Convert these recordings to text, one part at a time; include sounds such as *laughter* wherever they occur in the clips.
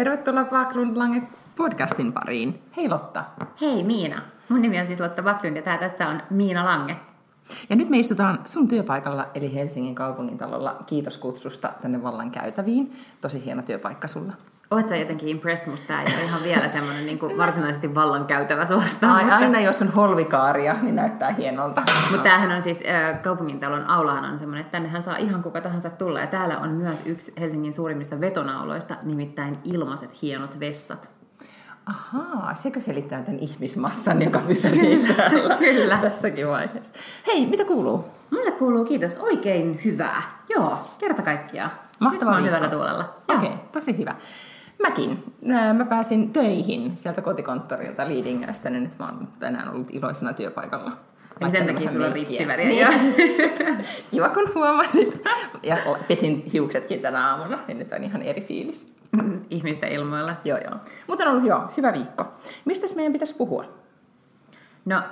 Tervetuloa Backlund Lange podcastin pariin. Hei Lotta. Hei Miina. Mun nimi on siis Lotta Backlund ja tää tässä on Miina Lange. Ja nyt me istutaan sun työpaikalla, eli Helsingin kaupungintalolla. Kiitos kutsusta tänne vallan käytäviin. Tosi hieno työpaikka sulla. Oot sä jotenkin impressed musta? Tää ei ole ihan vielä semmonen niin kuin *laughs* varsinaisesti vallan käytävä suorastaan. Aina jos on holvikaaria, niin näyttää hienolta. Mutta tämähän on siis, äh, kaupungintalon aulahan on semmoinen, että tännehän saa ihan kuka tahansa tulla. Ja täällä on myös yksi Helsingin suurimmista vetonauloista, nimittäin ilmaiset hienot vessat. Ahaa, sekö selittää tämän ihmismassan, joka pyörii täällä Kyllä. tässäkin vaiheessa. Hei, mitä kuuluu? Mulle kuuluu, kiitos, oikein hyvää. Joo, kerta kaikkiaan. Mahtavaa Nyt hyvällä tuulella. Okei, okay, tosi hyvä. Mäkin. Mä pääsin töihin sieltä kotikonttorilta Liidingöstä, niin nyt mä oon tänään ollut iloisena työpaikalla. Eli sen takia sulla on ripsiväriä. Niin. *laughs* Kiva kun huomasit. Ja pesin hiuksetkin tänä aamuna, niin nyt on ihan eri fiilis. Ihmisten ilmoilla. Joo, joo. Mutta on ollut joo, hyvä viikko. Mistä meidän pitäisi puhua? No,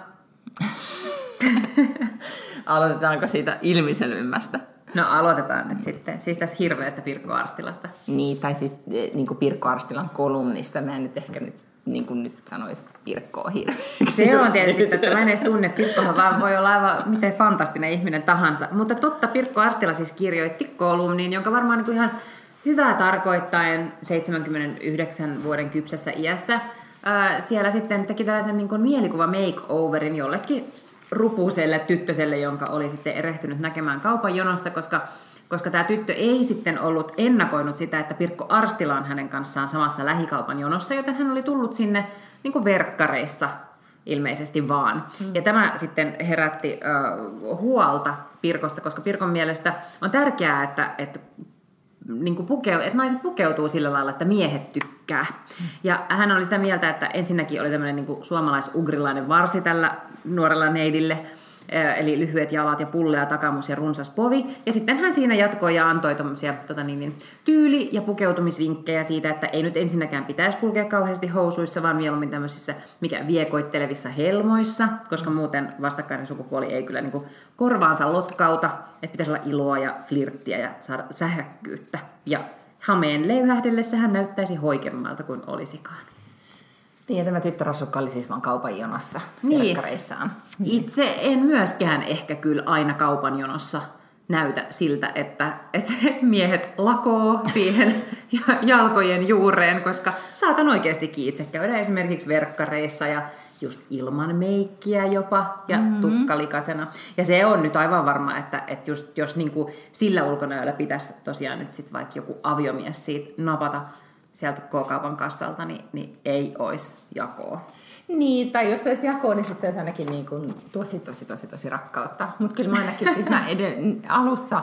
*laughs* Aloitetaanko siitä ilmiselvimmästä? No aloitetaan nyt sitten. Siis tästä hirveästä Pirkko Arstilasta. Niin, tai siis eh, niin kuin Pirkko Arstilan kolumnista. Mä en nyt ehkä nyt, niin kuin nyt sanoisi Pirkkoa hirveäksi. Se on tietysti, että mä en edes tunne. Pirkkohan vaan voi olla aivan miten fantastinen ihminen tahansa. Mutta totta, Pirkko Arstila siis kirjoitti kolumnin, jonka varmaan niin kuin ihan hyvää tarkoittaen 79 vuoden kypsässä iässä. Ää, siellä sitten teki tällaisen niin kuin mielikuva makeoverin jollekin rupuselle tyttöselle, jonka oli sitten erehtynyt näkemään kaupan jonossa, koska koska tämä tyttö ei sitten ollut ennakoinut sitä, että Pirkko Arstila on hänen kanssaan samassa lähikaupan jonossa, joten hän oli tullut sinne niin kuin verkkareissa ilmeisesti vaan. Mm. Ja tämä sitten herätti äh, huolta Pirkossa, koska Pirkon mielestä on tärkeää, että, että niin kuin pukeu, että naiset pukeutuu sillä lailla, että miehet tykkää. Ja hän oli sitä mieltä, että ensinnäkin oli tämmöinen niin suomalais-ugrilainen varsi tällä nuorella neidille, eli lyhyet jalat ja pullea takamus ja runsas povi. Ja sitten hän siinä jatkoi ja antoi tuommoisia tota niin, niin, tyyli- ja pukeutumisvinkkejä siitä, että ei nyt ensinnäkään pitäisi kulkea kauheasti housuissa, vaan mieluummin tämmöisissä mikä viekoittelevissa helmoissa, koska muuten vastakkainen sukupuoli ei kyllä niin kuin korvaansa lotkauta, että pitäisi olla iloa ja flirttiä ja saada sähäkkyyttä. Ja hameen leyhähdellessä hän näyttäisi hoikemmalta kuin olisikaan. Niin, ja tämä tyttörasukka oli siis vaan kaupan jonossa Niin. verkkareissaan. Itse en myöskään ehkä kyllä aina kaupan jonossa näytä siltä, että, että *laughs* miehet lakoo siihen *laughs* ja- jalkojen juureen, koska saatan oikeastikin itse käydä esimerkiksi verkkareissa ja just ilman meikkiä jopa ja mm-hmm. tukkalikasena. Ja se on nyt aivan varma, että, että just, jos niinku sillä ulkonäöllä pitäisi tosiaan nyt sitten vaikka joku aviomies siitä napata sieltä K-kaupan kassalta, niin, niin ei olisi jakoa. Niin, tai jos olisi jakoa, niin sit se olisi ainakin niin kuin tosi, tosi, tosi, tosi rakkautta. Mutta kyllä mä ainakin siis mä eden, alussa,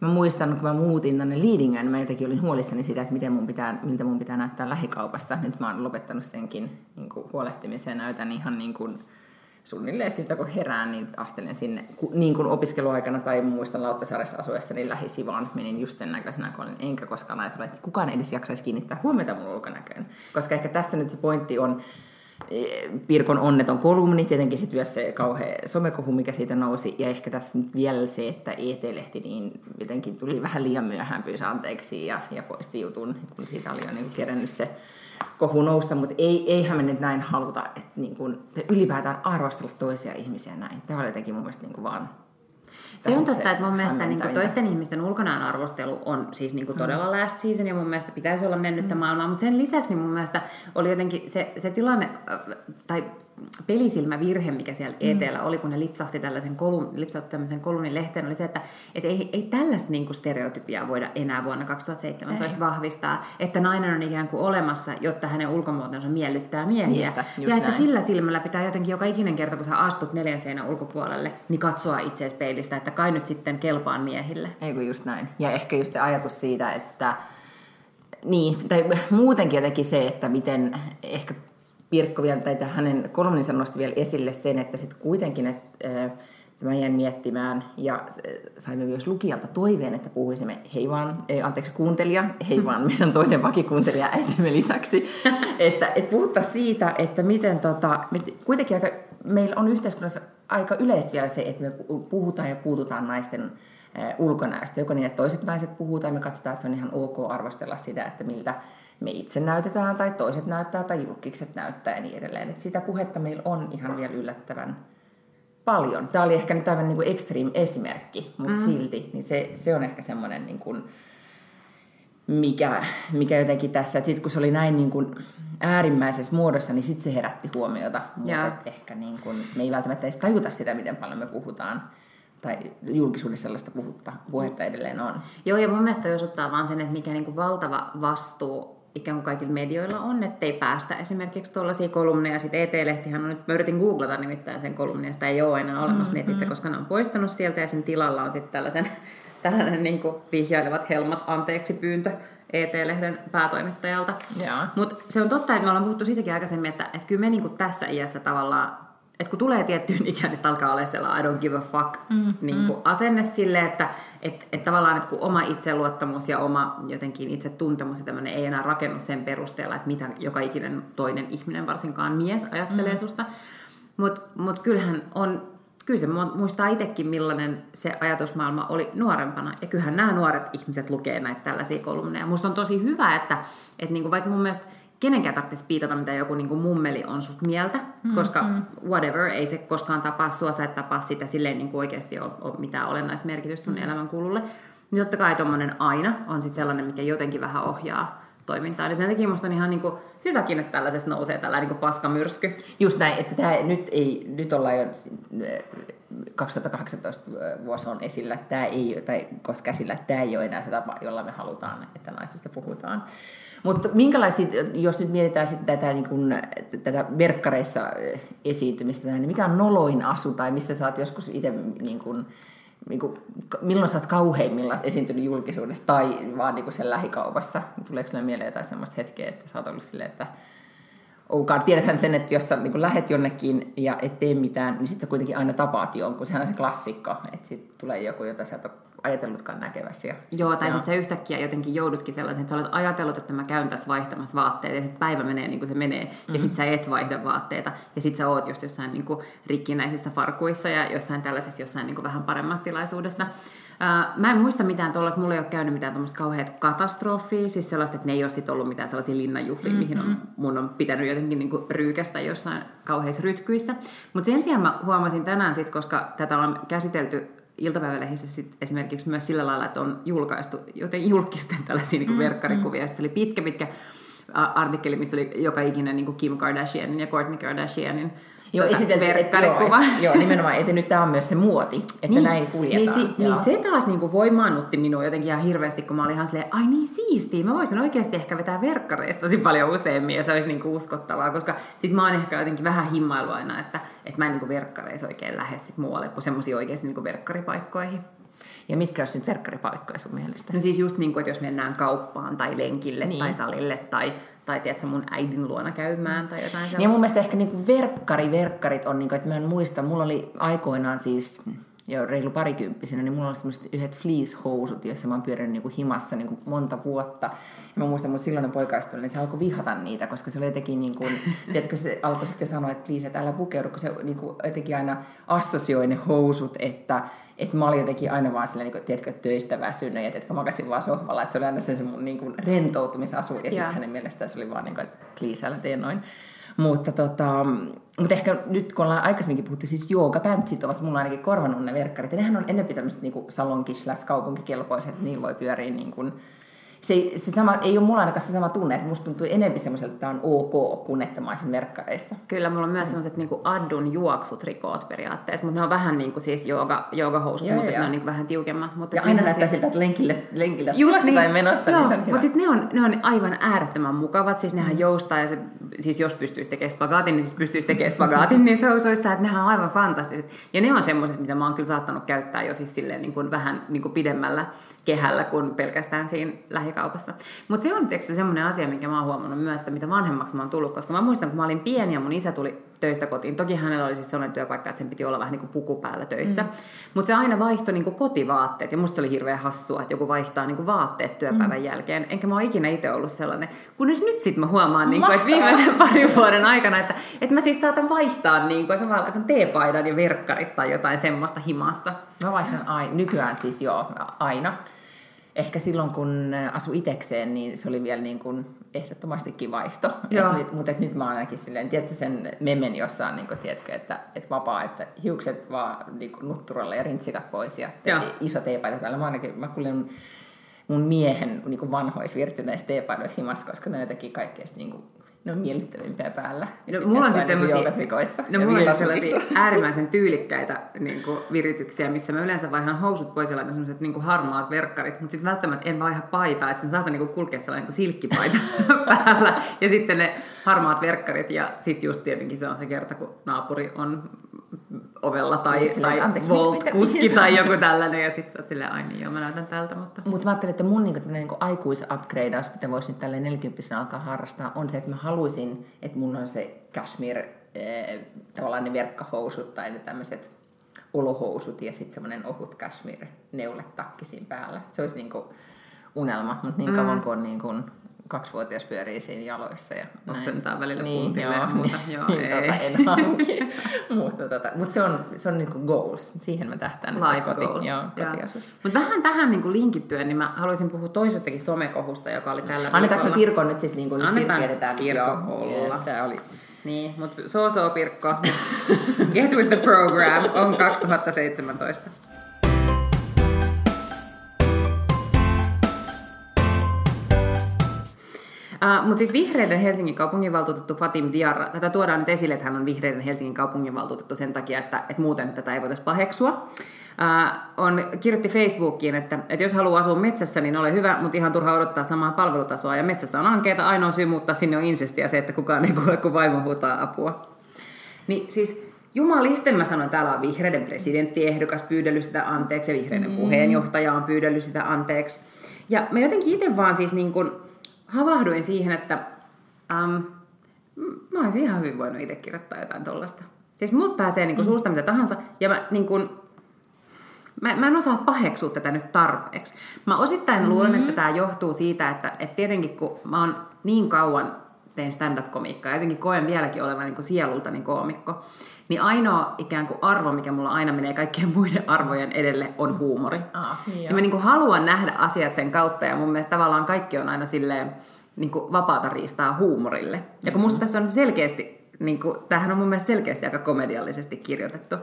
mä muistan, kun mä muutin tänne Liidingään, niin mä jotenkin olin huolissani siitä, että miten mun pitää, miltä mun pitää näyttää lähikaupasta. Nyt mä oon lopettanut senkin niin ja näytän ihan niin kuin suunnilleen siltä, kun herään, niin astelen sinne, niin kuin opiskeluaikana tai muistan Lauttasaaressa asuessa, niin lähisivaan menin just sen näköisenä, kun olin, enkä koskaan ajatellut, että kukaan edes jaksaisi kiinnittää huomiota mun ulkonäköön. Koska ehkä tässä nyt se pointti on, eh, Pirkon onneton kolumni, tietenkin sitten myös se kauhea somekohu, mikä siitä nousi, ja ehkä tässä nyt vielä se, että ET-lehti niin jotenkin tuli vähän liian myöhään, pyysi anteeksi ja, ja poisti jutun, kun siitä oli jo niin kerennyt se kohu nousta, mutta ei, eihän me nyt näin haluta, että niin kuin, ylipäätään arvostella toisia ihmisiä näin. Tämä oli jotenkin mun mielestä niin kuin vaan... Se on totta, että mun mielestä niin kuin toisten ihmisten ulkonäön arvostelu on siis niin kuin todella last season ja mun mielestä pitäisi olla mennyttä maailmaa, mutta sen lisäksi niin mun mielestä oli jotenkin se, se tilanne tai pelisilmävirhe, mikä siellä ETllä oli, kun ne lipsahti tällaisen kolun, lipsahti tämmöisen kolunin lehteen, oli se, että et ei, ei tällaista niin stereotypiaa voida enää vuonna 2017 ei. vahvistaa, että nainen on ikään kuin olemassa, jotta hänen ulkomuotonsa miellyttää miehiä. Miestä, ja että näin. sillä silmällä pitää jotenkin joka ikinen kerta, kun sä astut neljän seinän ulkopuolelle, niin katsoa itseäsi peilistä, että kai nyt sitten kelpaan miehille. Ei kun just näin. Ja ehkä just se ajatus siitä, että niin, tai *laughs* muutenkin jotenkin se, että miten ehkä Pirkko vielä, tai hänen kolumninsa nosti vielä esille sen, että sitten kuitenkin, että mä jäin miettimään ja saimme myös lukijalta toiveen, että puhuisimme hei vaan, ei, anteeksi kuuntelija, hei vaan meidän toinen vakikuuntelija äitimme lisäksi, *laughs* että et puhuttaisiin siitä, että miten tota, kuitenkin aika, meillä on yhteiskunnassa aika yleistä vielä se, että me pu- puhutaan ja puututaan naisten ulkonäöstä. Joko niin, että toiset naiset puhuu tai me katsotaan, että se on ihan ok arvostella sitä, että miltä me itse näytetään tai toiset näyttää tai julkikset näyttää ja niin edelleen. Et sitä puhetta meillä on ihan vielä yllättävän paljon. Tämä oli ehkä nyt aivan niin kuin extreme esimerkki, mutta mm. silti niin se, se on ehkä semmoinen, niin kuin, mikä, mikä jotenkin tässä, että sitten kun se oli näin niin kuin äärimmäisessä muodossa, niin sitten se herätti huomiota. Mutta ehkä niin kuin, me ei välttämättä edes tajuta sitä, miten paljon me puhutaan tai julkisuudessa sellaista puhutta, puhetta edelleen on. Joo, ja mun mielestä osoittaa vaan sen, että mikä niin kuin valtava vastuu ikään kuin kaikilla medioilla on, ettei päästä esimerkiksi tuollaisia kolumneja. Sitten ET-lehtihän on nyt, mä yritin googlata nimittäin sen kolumnia, sitä ei ole enää olemassa mm-hmm. netissä, koska ne on poistanut sieltä ja sen tilalla on sitten tällaisen, *laughs* tällainen niin kuin vihjailevat helmat anteeksi pyyntö ET-lehden päätoimittajalta. Mutta se on totta, että me ollaan puhuttu siitäkin aikaisemmin, että, että kyllä me niin kuin tässä iässä tavallaan että kun tulee tiettyyn *laughs* ikään, niin alkaa olla sellainen I don't give a fuck mm, niin kuin mm. asenne sille, että et, et tavallaan että kun oma itseluottamus ja oma jotenkin itsetuntemus ja tämmöinen ei enää rakennu sen perusteella, että mitä joka ikinen toinen ihminen, varsinkaan mies, ajattelee mm. susta. Mutta mut kyllähän on, kyllä se muistaa itsekin, millainen se ajatusmaailma oli nuorempana. Ja kyllähän nämä nuoret ihmiset lukee näitä tällaisia kolumneja. Musta on tosi hyvä, että, että niin kuin vaikka mun mielestä kenenkään tarvitsisi piitata, mitä joku niin kuin mummeli on susta mieltä, mm, koska mm. whatever, ei se koskaan tapaa sua, sä et tapaa sitä silleen niin kuin oikeasti ole, ole mitään olennaista merkitystä sun mm. elämän kululle. Niin totta kai tuommoinen aina on sitten sellainen, mikä jotenkin vähän ohjaa toimintaa. Eli sen takia musta on ihan niin kuin hyväkin, että tällaisesta nousee tällainen niin paskamyrsky. Just näin, että tämä nyt, ei, nyt ollaan jo 2018 vuosi on esillä, tämä ei, tai koska käsillä, tämä ei ole enää se tapa, jolla me halutaan, että naisista puhutaan. Mutta minkälaisia, jos nyt mietitään sitten tätä, niin kun, tätä verkkareissa esiintymistä, niin mikä on noloin asu tai missä sä oot joskus itse, niin kun, niin kun, milloin sä oot kauheimmillaan esiintynyt julkisuudessa tai vaan niin sen lähikaupassa? Tuleeko sinulle mieleen jotain sellaista hetkeä, että sä oot ollut silleen, että Oukaan, tiedäthän sen, että jos sä niin lähet jonnekin ja et tee mitään, niin sitten sä kuitenkin aina tapaat jonkun. Sehän on se klassikko, että sitten tulee joku, jota sä et ajatellutkaan näkeväsi. Ja, Joo, tai sitten sä yhtäkkiä jotenkin joudutkin sellaisen, että sä olet ajatellut, että mä käyn tässä vaihtamassa vaatteita, ja sitten päivä menee niin kuin se menee, mm-hmm. ja sitten sä et vaihda vaatteita, ja sitten sä oot just jossain niin kuin rikkinäisissä farkuissa ja jossain tällaisessa jossain niin kuin vähän paremmassa tilaisuudessa. Mä en muista mitään tuollaista, mulla ei ole käynyt mitään tuommoista kauheat katastrofia, siis sellaista, että ne ei ole sit ollut mitään sellaisia linnanjuhlia, mm-hmm. mihin on, mun on pitänyt jotenkin niinku ryykästä jossain kauheissa rytkyissä. Mutta sen sijaan mä huomasin tänään sit, koska tätä on käsitelty iltapäivälehdissä sit esimerkiksi myös sillä lailla, että on julkaistu joten julkisten tällaisia niin kuin mm, verkkarikuvia. Mm. Sitten oli pitkä, pitkä artikkeli, missä oli joka ikinen niin kuin Kim Kardashianin ja Kourtney Kardashianin Joo, tuota, esitelty, verkkarikuva. Joo, joo, nimenomaan, että nyt tämä on myös se muoti, että niin, näin kuljetaan. Niin, si, niin se taas niinku voimaannutti minua jotenkin ihan hirveästi, kun mä olin ihan silleen, ai niin siistiä, mä voisin oikeasti ehkä vetää verkkareista tosi paljon useammin ja se olisi niinku uskottavaa, koska sit mä oon ehkä jotenkin vähän himmailu aina, että, että mä en niinku verkkareissa oikein lähde sit muualle kuin semmoisia oikeasti niinku verkkaripaikkoihin. Ja mitkä olisi nyt verkkaripaikkoja sun mielestä? No siis just niin kuin, että jos mennään kauppaan tai lenkille niin. tai salille tai tai tiedätkö, mun äidin luona käymään tai jotain sellaista. Niin mun mielestä ehkä niinku verkkari, verkkarit on, niinku, että mä en muista, mulla oli aikoinaan siis jo reilu parikymppisenä, niin mulla oli semmoiset yhdet fleece-housut, joissa mä oon pyörinyt niinku himassa niinku monta vuotta. Ja mä muistan, mun silloinen poikaistui, niin se alkoi vihata niitä, koska se oli jotenkin niin kuin, tiedätkö, se alkoi sitten sanoa, että please, että älä pukeudu, kun se niin kuin, jotenkin aina assosioi ne housut, että, että mä olin jotenkin aina vaan sillä, niin tiedätkö, töistä väsynyt ja tiedätkö, makasin vaan sohvalla, että se oli aina se, se mun niin kuin, rentoutumisasu ja sitten hänen mielestään se oli vaan niin kuin, että please, älä tee noin. Mutta, tota, mutta ehkä nyt kun ollaan aikaisemminkin puhuttu, siis joogapantsit ovat mulla ainakin korvanut ne verkkarit. Ja nehän on enemmän tämmöiset niin salonkislash kaupunkikelpoiset, niin voi pyöriä niin kuin, se, se sama, ei ole mulla ainakaan se sama tunne, että musta tuntuu enemmän semmoiselta, että tämä on ok, kun että mä olisin verkkareissa. Kyllä, mulla on myös semmoiset niin addun juoksut rikoot periaatteessa, mutta ne on vähän niin kuin siis jooga, joogahousut, joo, mutta joo. ne on niin vähän tiukemmat. Mutta ja aina näyttää siltä, että lenkille, lenkille Just niin, tai menossa, joo, niin se on hyvä. Mutta sitten ne on, ne on aivan äärettömän mukavat, siis nehän mm. joustaa ja se, siis jos pystyisi tekemään spagaatin, niin siis pystyisi tekemään spagaatin niin se olisi, että nehän on aivan fantastiset. Ja ne on semmoiset, mitä mä oon kyllä saattanut käyttää jo siis silleen niin kuin vähän niin kuin pidemmällä kehällä kuin pelkästään siinä lähikaupassa. Mutta se on tietysti semmoinen asia, minkä mä oon huomannut myös, että mitä vanhemmaksi mä oon tullut, koska mä muistan, kun mä olin pieni ja mun isä tuli töistä kotiin. Toki hänellä oli siis sellainen työpaikka, että sen piti olla vähän niin kuin puku päällä töissä. Mm. Mutta se aina vaihtoi niin kuin kotivaatteet. Ja musta se oli hirveän hassua, että joku vaihtaa niin kuin vaatteet työpäivän mm. jälkeen. Enkä mä oon ikinä itse ollut sellainen. Kunnes nyt sitten mä huomaan, niin kuin, että viimeisen parin vuoden aikana, että, että mä siis saatan vaihtaa, niin kuin, että mä laitan teepaidan ja verkkarit tai jotain semmoista himassa. Mä vaihdan aina, nykyään siis joo, aina ehkä silloin kun asui itekseen, niin se oli vielä niin kuin ehdottomastikin vaihto. Et mutta et nyt mä oon ainakin silleen, tiedätkö sen memen jossain, niin kuin, tiedätkö, että, että vapaa, että hiukset vaan niin kuin, nutturalla ja rintsikat pois ja Joo. iso teepaita päällä. Mä ainakin, mä kuulen mun miehen niin kuin vanhoissa virtyneissä teepaidoissa himassa, koska ne teki kaikkein niin kuin, ne on miellyttävimpiä päällä. Ja No, mulla on sitten niinku joogatrikoissa no, mulla on sellaisia *laughs* äärimmäisen tyylikkäitä niin kuin, virityksiä, missä mä yleensä vaihan housut pois ja laitan sellaiset niin kuin, harmaat verkkarit, mutta sitten välttämättä en vaiha paitaa, että sen saatan niin kuin, kulkea sellainen niin silkkipaita *laughs* päällä ja sitten ne harmaat verkkarit ja sitten just tietenkin se on se kerta, kun naapuri on ovella tai, Niin, silleen, tai anteeksi, mitä- Volt-kuski mihin tai joku tällainen ja sitten sä oot silleen, ai niin joo, mä näytän tältä, mutta... Mutta mä ajattelin, että mun niinku, niinku aikuisupgradeaus, mitä voisi nyt tälleen 40 alkaa harrastaa, on se, että mä haluaisin, että mun on se cashmere, eh, tavallaan ne verkkahousut tai ne tämmöiset olohousut ja sitten semmoinen ohut cashmere neuletakki siinä päällä. Se olisi niinku unelma, mutta niin kauan kuin on niinku kaksivuotias pyörii siinä jaloissa. Ja näin. Oksentaa välillä niin, puntille, joo, mutta niin, *laughs* joo, niin, ei. tota, en hanki. *laughs* mutta tota, mut se on, se on niinku goals. Siihen mä tähtään Life koti, goals. joo. Mutta vähän tähän niin linkittyen, niin mä haluaisin puhua toisestakin somekohusta, joka oli tällä Annetaanko me. Pirkon nyt sitten niinku Annetaan? Pirkon huolulla. Tämä oli Niin, mutta so so Pirkko. *laughs* Get with the program on 2017. Uh, Mutta siis vihreiden Helsingin kaupunginvaltuutettu Fatim Diarra, tätä tuodaan nyt esille, että hän on vihreiden Helsingin kaupunginvaltuutettu sen takia, että, että muuten tätä ei voitaisiin paheksua. Uh, on, kirjoitti Facebookiin, että, että jos haluaa asua metsässä, niin ole hyvä, mutta ihan turha odottaa samaa palvelutasoa. Ja metsässä on ankeita, ainoa syy muuttaa sinne on insesti ja se, että kukaan ei kuule, kun vaimo huutaa apua. Niin siis jumalisten mä sanon, täällä on vihreiden presidenttiehdokas pyydellyt sitä anteeksi ja vihreiden mm. puheenjohtaja on pyydellyt sitä anteeksi. Ja mä jotenkin itse vaan siis niin kun havahduin siihen, että um, mä olisin ihan hyvin voinut itse kirjoittaa jotain tollasta. Siis multa pääsee niin kun suusta mitä tahansa ja mä niin kun, Mä, mä en osaa paheksua tätä nyt tarpeeksi. Mä osittain mm-hmm. luulen, että tämä johtuu siitä, että, että tietenkin kun mä oon niin kauan teen stand-up-komiikkaa, jotenkin koen vieläkin olevan niin kuin sielultani koomikko, niin ainoa ikään kuin arvo, mikä mulla aina menee kaikkien *laughs* muiden arvojen edelle, on huumori. Ah, niin ja mä niin kuin haluan nähdä asiat sen kautta, ja mun mielestä tavallaan kaikki on aina silleen niin kuin vapaata riistaa huumorille. Ja kun musta tässä on selkeästi, niin kuin, tämähän on mun mielestä selkeästi aika komediallisesti kirjoitettu.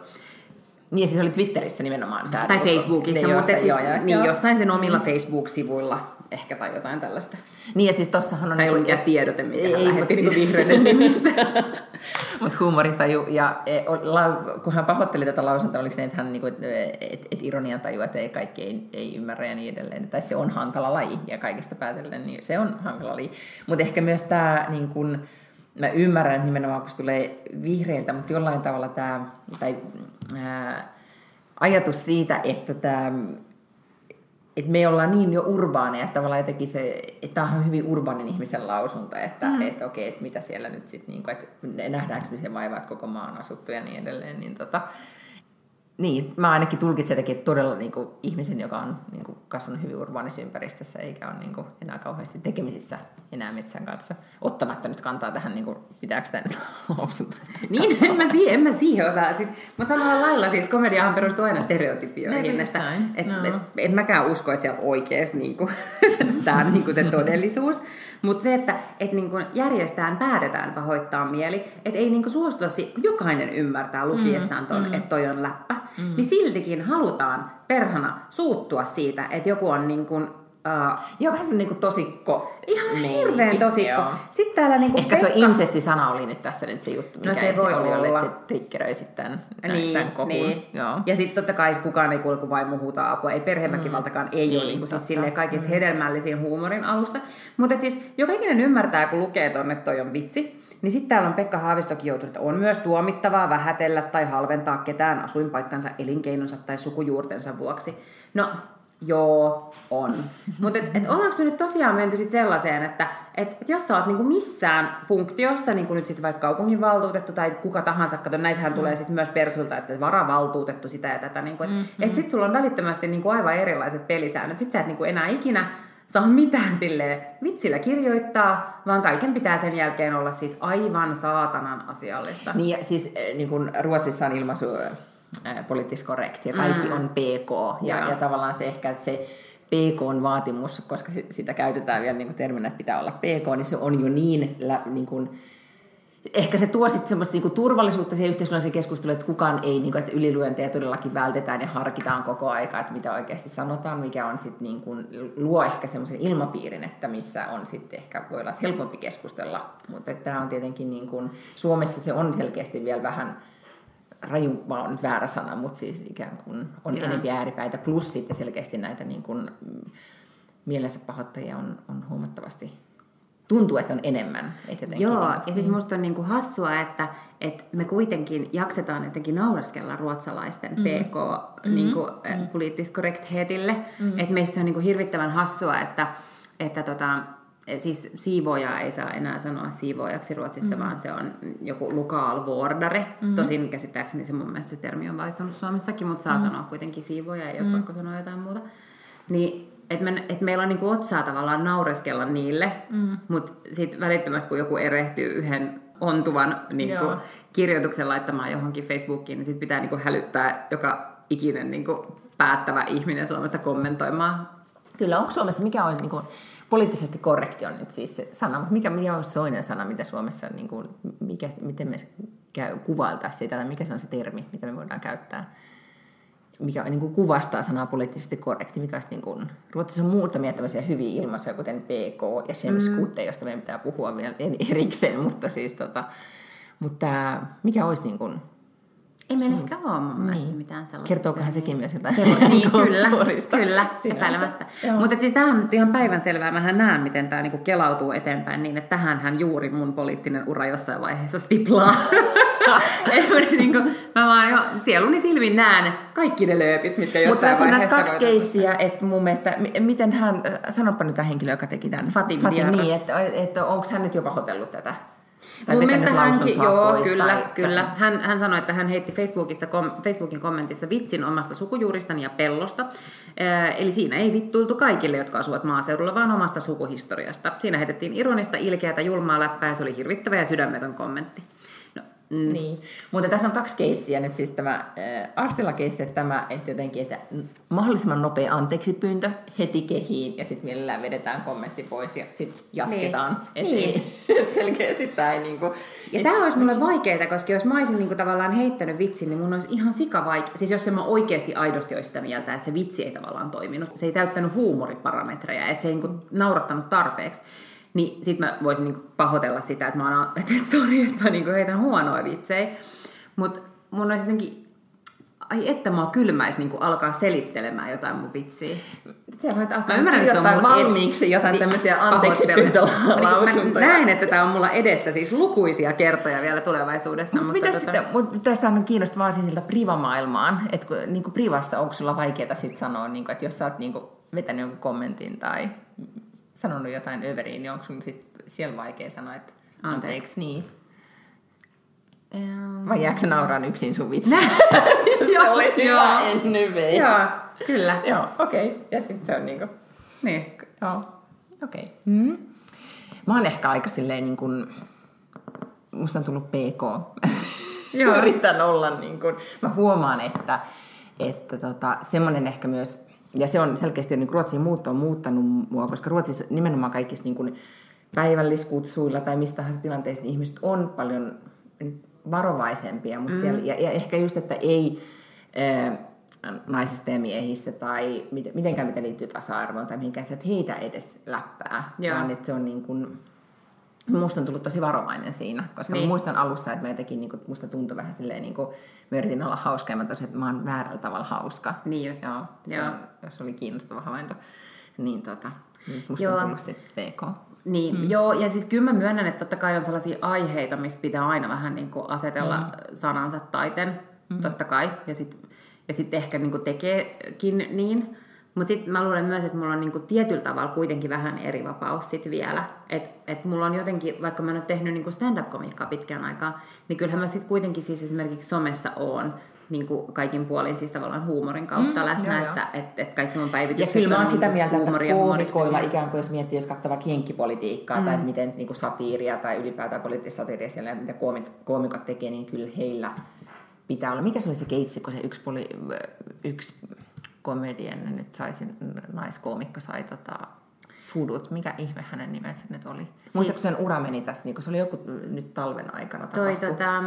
Niin, ja siis oli Twitterissä nimenomaan tämä. Tai Facebookissa, Ne mutta siis, joo, joo, niin joo. jossain sen omilla Facebook-sivuilla ehkä tai jotain tällaista. Niin, ja siis tossahan on... Tai niinku- mikään tiedote, mikä hän Ei, lähetti mutta niinku siis- vihreiden nimissä. *laughs* Mutta huumoritaju, ja e, kun hän pahoitteli tätä lausuntoa, oliko se, että hän niinku, et, et, et ironian tajua, että ei kaikki ei, ei ymmärrä ja niin edelleen. Tai se on hankala laji, ja kaikesta päätellen, niin se on hankala laji. Mutta ehkä myös tämä, niin kun, mä ymmärrän että nimenomaan, kun se tulee vihreiltä, mutta jollain tavalla tämä, tai ää, ajatus siitä, että tämä että me ollaan niin jo urbaaneja, että tavallaan jotenkin se, että tämä on hyvin urbaanin ihmisen lausunto, että mm. et, okei, että mitä siellä nyt sitten, niin että nähdäänkö me se vaivaa, että koko maa on asuttu ja niin edelleen, niin tota, niin, mä ainakin tulkitsen jotenkin, että todella niin kuin, ihmisen, joka on niin kuin, kasvanut hyvin urbaanissa ympäristössä, eikä ole niin kuin, enää kauheasti tekemisissä enää metsän kanssa, ottamatta nyt kantaa tähän, niin kuin, pitääkö tämä *laughs* nyt niin, en mä, siihen, en mä siihen osaa. Siis, mutta samalla lailla siis komediahan perustuu aina stereotypioihin. Että, et, No. et, en mäkään usko, että sieltä oikeasti niin kuin, *laughs* tämä on niin kuin se todellisuus. Mutta se, että et niin kuin järjestään päätetään pahoittaa mieli, että ei niin kuin suostuta, si- jokainen ymmärtää lukiessaan ton, mm, että toi on läppä, mm. niin siltikin halutaan perhana suuttua siitä, että joku on niin kuin, uh, Joo, vähän semmoinen niin tosikko. ihan meininki. hirveän tosikko. Joo. Sitten täällä niin kuin Ehkä tuo incesti-sana oli nyt tässä nyt se juttu, mikä No se voi oli, oli, olla. että se triggeröi sitten Niin, tämän kohun. niin. Joo. Ja sitten totta kai kukaan ei kuule, kun vaimo huutaa apua. Ei perheväkivaltakaan ei Niin, ole niin kuin siis totta. silleen kaikista hedelmällisin huumorin alusta. Mutta siis joka ikinen ymmärtää, kun lukee tonne, että toi on vitsi. Niin sitten täällä on Pekka Haavistokin joutunut, että on myös tuomittavaa vähätellä tai halventaa ketään asuinpaikkansa, elinkeinonsa tai sukujuurtensa vuoksi. No, joo, on. *laughs* Mutta et, et ollaanko me nyt tosiaan menty sit sellaiseen, että et, et jos sä oot niinku missään funktiossa, niin kuin nyt sitten vaikka kaupunginvaltuutettu tai kuka tahansa, kato näitähän tulee sitten myös persulta, että varavaltuutettu sitä ja tätä, niinku, että mm-hmm. et sit sulla on välittömästi niinku aivan erilaiset pelisäännöt. Sit sä et niinku enää ikinä saa mitään sille vitsillä kirjoittaa, vaan kaiken pitää sen jälkeen olla siis aivan saatanan asiallista. Niin, siis eh, niin kuin Ruotsissa on ilmaisu äh, poliittis correct ja kaikki mm. on PK. Ja, Joo. ja tavallaan se ehkä, että se PK-vaatimus, koska sitä käytetään vielä niin kuin terminä, että pitää olla PK, niin se on jo niin, niin kuin, ehkä se tuo sitten semmoista niin turvallisuutta siihen yhteiskunnalliseen keskusteluun, että kukaan ei, niin kuin, että ylilyöntejä todellakin vältetään ja harkitaan koko aika, että mitä oikeasti sanotaan, mikä on sitten niin kuin, luo ehkä semmoisen ilmapiirin, että missä on sitten ehkä voi olla helpompi keskustella, mutta tämä on tietenkin niin kuin, Suomessa se on selkeästi vielä vähän rajumpaa on nyt väärä sana, mutta siis ikään kuin on Jaa. enempi ääripäitä, plus sitten selkeästi näitä niin kuin, mielensä pahoittajia on, on huomattavasti tuntuu, että on enemmän. Että Joo, niin, ja sitten musta on niinku hassua, että, että me kuitenkin jaksetaan jotenkin nauraskella ruotsalaisten mm. PK mm. Niinku, mm. poliittiskorrektheetille. Mm. Että meistä on niinku hirvittävän hassua, että, että tota, siis siivoja ei saa enää sanoa siivoajaksi Ruotsissa, mm. vaan se on joku lokalvårdare. Mm. Tosin käsittääkseni se mun mielestä se termi on vaihtunut Suomessakin, mutta saa mm. sanoa kuitenkin siivoja, ei ole mm. pakko sanoa jotain muuta. Niin että me, et meillä on niinku otsaa tavallaan naureskella niille, mm. mutta sitten välittömästi kun joku erehtyy yhden ontuvan niinku, kirjoituksen laittamaan johonkin Facebookiin, niin sitten pitää niinku hälyttää joka ikinen niinku, päättävä ihminen Suomesta kommentoimaan. Kyllä, onko Suomessa, mikä on niinku, poliittisesti korrekti on nyt siis se sana, mutta mikä, mikä on toinen sana, mitä Suomessa, niinku, mikä, miten me käy, kuvailtaan sitä, tai mikä se on se termi, mitä me voidaan käyttää? Mikä niin kuin kuvastaa sanaa poliittisesti korrekti, mikä olisi niin kuin, Ruotsissa on muutamia tämmöisiä hyviä ilmaisuja, kuten PK ja Semskudde, mm. josta meidän pitää puhua vielä erikseen, *laughs* mutta siis tota, mutta mikä olisi niin kuin, ei meillä ehkä ole mun niin. mitään sellaista. Kertookohan sekin myös jotain niin, kyllä, kyllä, epäilemättä. Mutta siis tämähän on ihan päivänselvää. Mähän näen, miten tämä niinku kelautuu eteenpäin niin, että tähänhän juuri mun poliittinen ura jossain vaiheessa stiplaa. *laughs* niinku, mä vaan jo sieluni silmin näen kaikki ne lööpit, mitkä jossain Mutta vaiheessa... Mutta kaksi keissiä, että mun mielestä, miten hän, äh, sanoppa nyt tämä henkilö, joka teki tämän. Fatim, Fatim niin, että, että onko hän nyt jo pahoitellut tätä? Tai Mun mielestä hänkin, joo, pois, kyllä, tai, kyllä. Hän, hän sanoi, että hän heitti Facebookissa, kom, Facebookin kommentissa vitsin omasta sukujuuristani ja pellosta. Eli siinä ei vittuiltu kaikille, jotka asuvat maaseudulla, vaan omasta sukuhistoriasta. Siinä heitettiin ironista, ilkeätä, julmaa läppää ja se oli hirvittävä ja sydämetön kommentti. Mm. Niin. Mutta tässä on kaksi keissiä nyt siis tämä äh, Artilla keissi, että tämä, että jotenkin, että mahdollisimman nopea anteeksi pyyntö heti kehiin ja sitten mielellään vedetään kommentti pois ja sitten jatketaan. Niin. Että niin. Ei, *laughs* selkeästi tämä ei niinku... Ja tämä olisi mulle vaikeaa, koska jos mä olisin niinku tavallaan heittänyt vitsin, niin mun olisi ihan sika vaikea. Siis jos se mä oikeasti aidosti olisi sitä mieltä, että se vitsi ei tavallaan toiminut. Se ei täyttänyt huumoriparametreja, että se ei niinku naurattanut tarpeeksi niin sit mä voisin niinku pahoitella sitä, että mä oon, *laughs* että et, sori, että mä niinku heitän huonoa vitsejä. Mutta mun olisi jotenkin ai että mua kylmäisi niin alkaa selittelemään jotain mun vitsiä. Sä voit alkaa mä ymmärrän, että se on valmiiksi et, jotain niin, tämmöisiä anteeksi Mä näen, että tämä on mulla edessä siis lukuisia kertoja vielä tulevaisuudessa. Mut mutta mitä tota... sitten, mutta tästä on kiinnostavaa siis siltä privamaailmaan, että niin kuin privassa onko sulla vaikeaa sit sanoa, niin kuin, että jos sä oot niin kuin vetänyt jonkun kommentin tai sanonut jotain överiin, niin onko sun sit siellä vaikea sanoa, että anteeksi, anteeksi niin? Um... Vai jääkö nauraa yksin sun vitsi? *laughs* Joo, oli hyvä ennen Joo, kyllä. Joo, okei. Okay. Ja sitten se on niinku... Niin. Joo, okei. Okay. Mm. Mä oon ehkä aika silleen niin kuin... Musta on tullut PK. Joo. *laughs* Yritän olla niin kuin... Mä huomaan, että, että tota, semmoinen ehkä myös ja se on selkeästi, niin Ruotsin muutto on muuttanut mua, koska Ruotsissa nimenomaan kaikissa niin kuin päivälliskutsuilla tai mistä tahansa tilanteissa niin ihmiset on paljon varovaisempia, mutta mm. siellä, ja, ja ehkä just, että ei ää, naisista ja miehistä tai miten, mitenkään mitä liittyy tasa-arvoon tai mihinkään, että heitä edes läppää, Joo. vaan että se on niin kuin, musta on tullut tosi varovainen siinä, koska niin. muistan alussa, että mä jotenkin, niin kuin, musta tuntui vähän silleen, niin kuin, mä yritin olla hauska ja mä tosin, että mä oon väärällä tavalla hauska. Niin just. Joo, se Joo. On, jos oli kiinnostava havainto. Niin tota, musta Joo. on tullut sitten PK. Niin, mm. joo, ja siis kyllä mä myönnän, että totta kai on sellaisia aiheita, mistä pitää aina vähän niin kuin asetella mm. sanansa taiten, mm. totta kai, ja sitten ja sit ehkä niin kuin tekeekin niin, mutta sitten mä luulen myös, että mulla on niinku tietyllä tavalla kuitenkin vähän eri vapaus sit vielä. Että et mulla on jotenkin, vaikka mä en ole tehnyt niinku stand-up-komiikkaa pitkään aikaa, niin kyllähän mä sitten kuitenkin siis esimerkiksi somessa oon niin kuin kaikin puolin siis tavallaan huumorin kautta mm, läsnä, joo, että et, et kaikki mun päivitykset Ja kyllä mä oon sitä mieltä, että koomikoilla ikään kuin, jos miettii, jos katsoo jenkkipolitiikkaa mm. tai että miten niin kuin satiiria tai ylipäätään poliittista satiiria siellä, mitä koomit, koomikot tekee, niin kyllä heillä pitää olla. Mikä se oli se keissi, kun se yksi, poli, yksi komedian nyt saisi, naiskoomikko sai tota, Fudut, mikä ihme hänen nimensä nyt oli? Siis, Muistatko sen ura meni tässä, niin se oli joku nyt talven aikana Toi tapahtui. tota,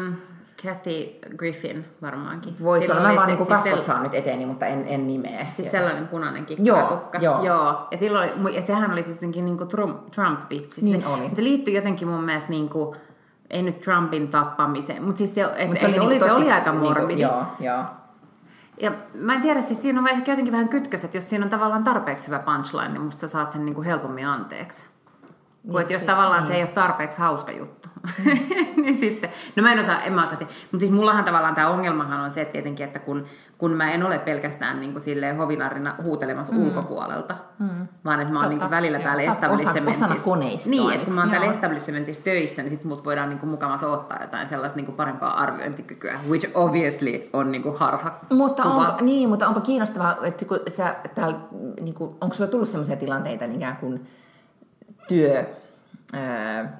Kathy Griffin varmaankin. Voi olla, mä vaan se- niin siis kasvot sel- saa nyt eteeni, mutta en, en nimeä. Siis Ja- sellainen punainen Joo, kikkatukka. joo. joo. Ja, silloin, oli- ja sehän oli siis jotenkin niin Trump, Trump-vitsi. Niin se, oli. Se liittyy jotenkin mun mielestä niin kuin, ei nyt Trumpin tappamiseen, mutta siis se, et, Mut se, oli, niinku oli, se tosi oli aika niinku- morbidi. Joo, joo. Ja mä en tiedä, siis siinä on ehkä jotenkin vähän kytkös, että jos siinä on tavallaan tarpeeksi hyvä punchline, niin musta sä saat sen niin kuin helpommin anteeksi. Kuin Niin, että jos se- tavallaan niin. se ei ole tarpeeksi hauska juttu. *laughs* niin sitten, no mä en osaa, en mä osaa tehdä. Mutta siis mullahan tavallaan tämä ongelmahan on se, että tietenkin, että kun, kun mä en ole pelkästään niin kuin silleen hovinarina huutelemassa mm. ulkopuolelta, mm. vaan että mä oon Totta, niin kuin välillä täällä establishmentissa. osana koneistoa Niin, että kun mä oon täällä establishmentissa töissä, niin sit mut voidaan niin kuin mukavasti ottaa jotain sellaista niin kuin parempaa arviointikykyä, which obviously on niin kuin harha Mutta, kuva. onpa, niin, mutta onpa kiinnostavaa, että kun sä täällä, niin kuin, onko sulla tullut sellaisia tilanteita niin ikään kuin työ,